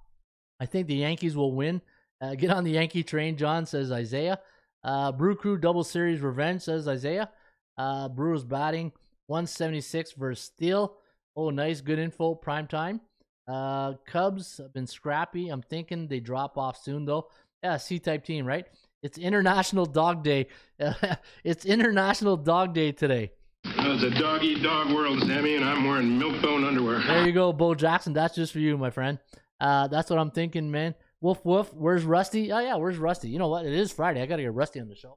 I think the Yankees will win. Uh, get on the Yankee train, John says Isaiah. Uh, Brew Crew double series revenge says Isaiah. Uh, Brewers batting 176 versus Steele. Oh, nice, good info. Prime time. Uh, Cubs have been scrappy. I'm thinking they drop off soon though. Yeah, C type team, right? It's International Dog Day. it's International Dog Day today.
It's a dog eat dog world, Sammy, and I'm wearing milk-bone underwear.
There you go, Bo Jackson. That's just for you, my friend. Uh, that's what I'm thinking, man. Woof woof. Where's Rusty? Oh yeah, where's Rusty? You know what? It is Friday. I gotta get Rusty on the show.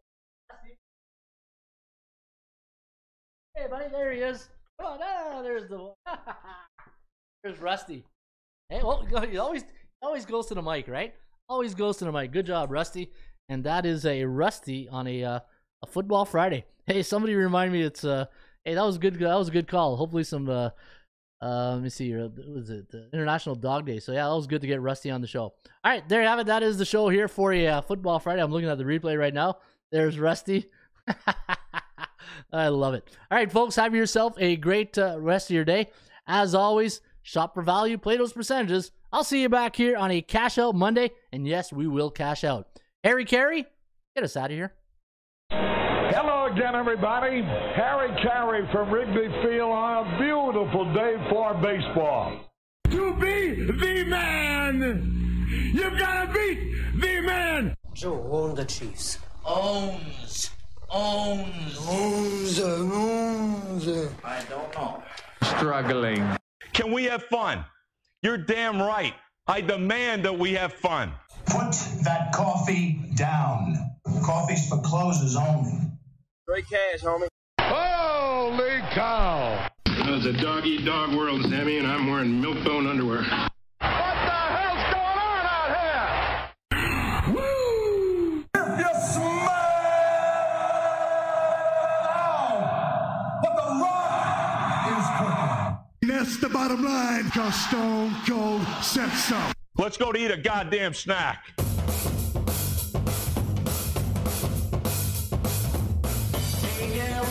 Hey, buddy, there he is. Come on, ah, there's the. there's Rusty. Hey, well, he always he always goes to the mic, right? Always goes to the mic. Good job, Rusty. And that is a Rusty on a uh, a football Friday. Hey, somebody remind me it's uh. Hey, that was good. That was a good call. Hopefully, some uh, uh, let me see here. What was it International Dog Day? So yeah, that was good to get Rusty on the show. All right, there you have it. That is the show here for a uh, football Friday. I'm looking at the replay right now. There's Rusty. I love it. All right, folks, have yourself a great uh, rest of your day. As always, shop for value, play those percentages. I'll see you back here on a cash out Monday, and yes, we will cash out. Harry Caray, get us out of here.
Hello again, everybody. Harry Caray from Wrigley Field on a beautiful day for baseball.
To be the man, you've gotta beat the man.
Joe own the Chiefs.
Owns. Owns.
Owns, owns.
I don't know.
Struggling. Can we have fun? You're damn right. I demand that we have fun.
Put that coffee down. Coffee's for closers only.
Straight cash, homie.
Holy cow!
It's a dog eat dog world, Sammy, and I'm wearing milk-bone underwear.
What the hell's going on out here?
Woo!
If you smell what the rock is cooking.
That's the bottom line, cause Stone Cold said so.
Let's go to eat a goddamn snack.
Hey, yeah,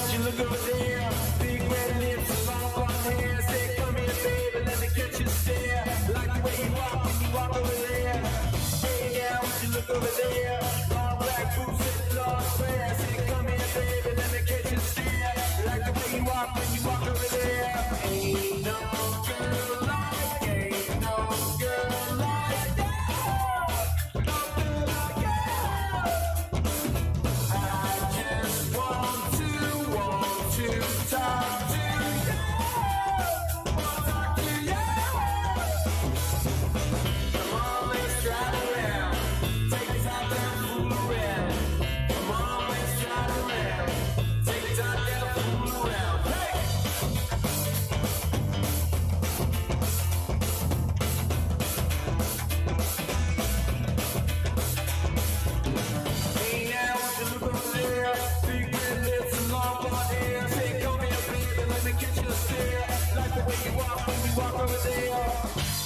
you walk you walk over there.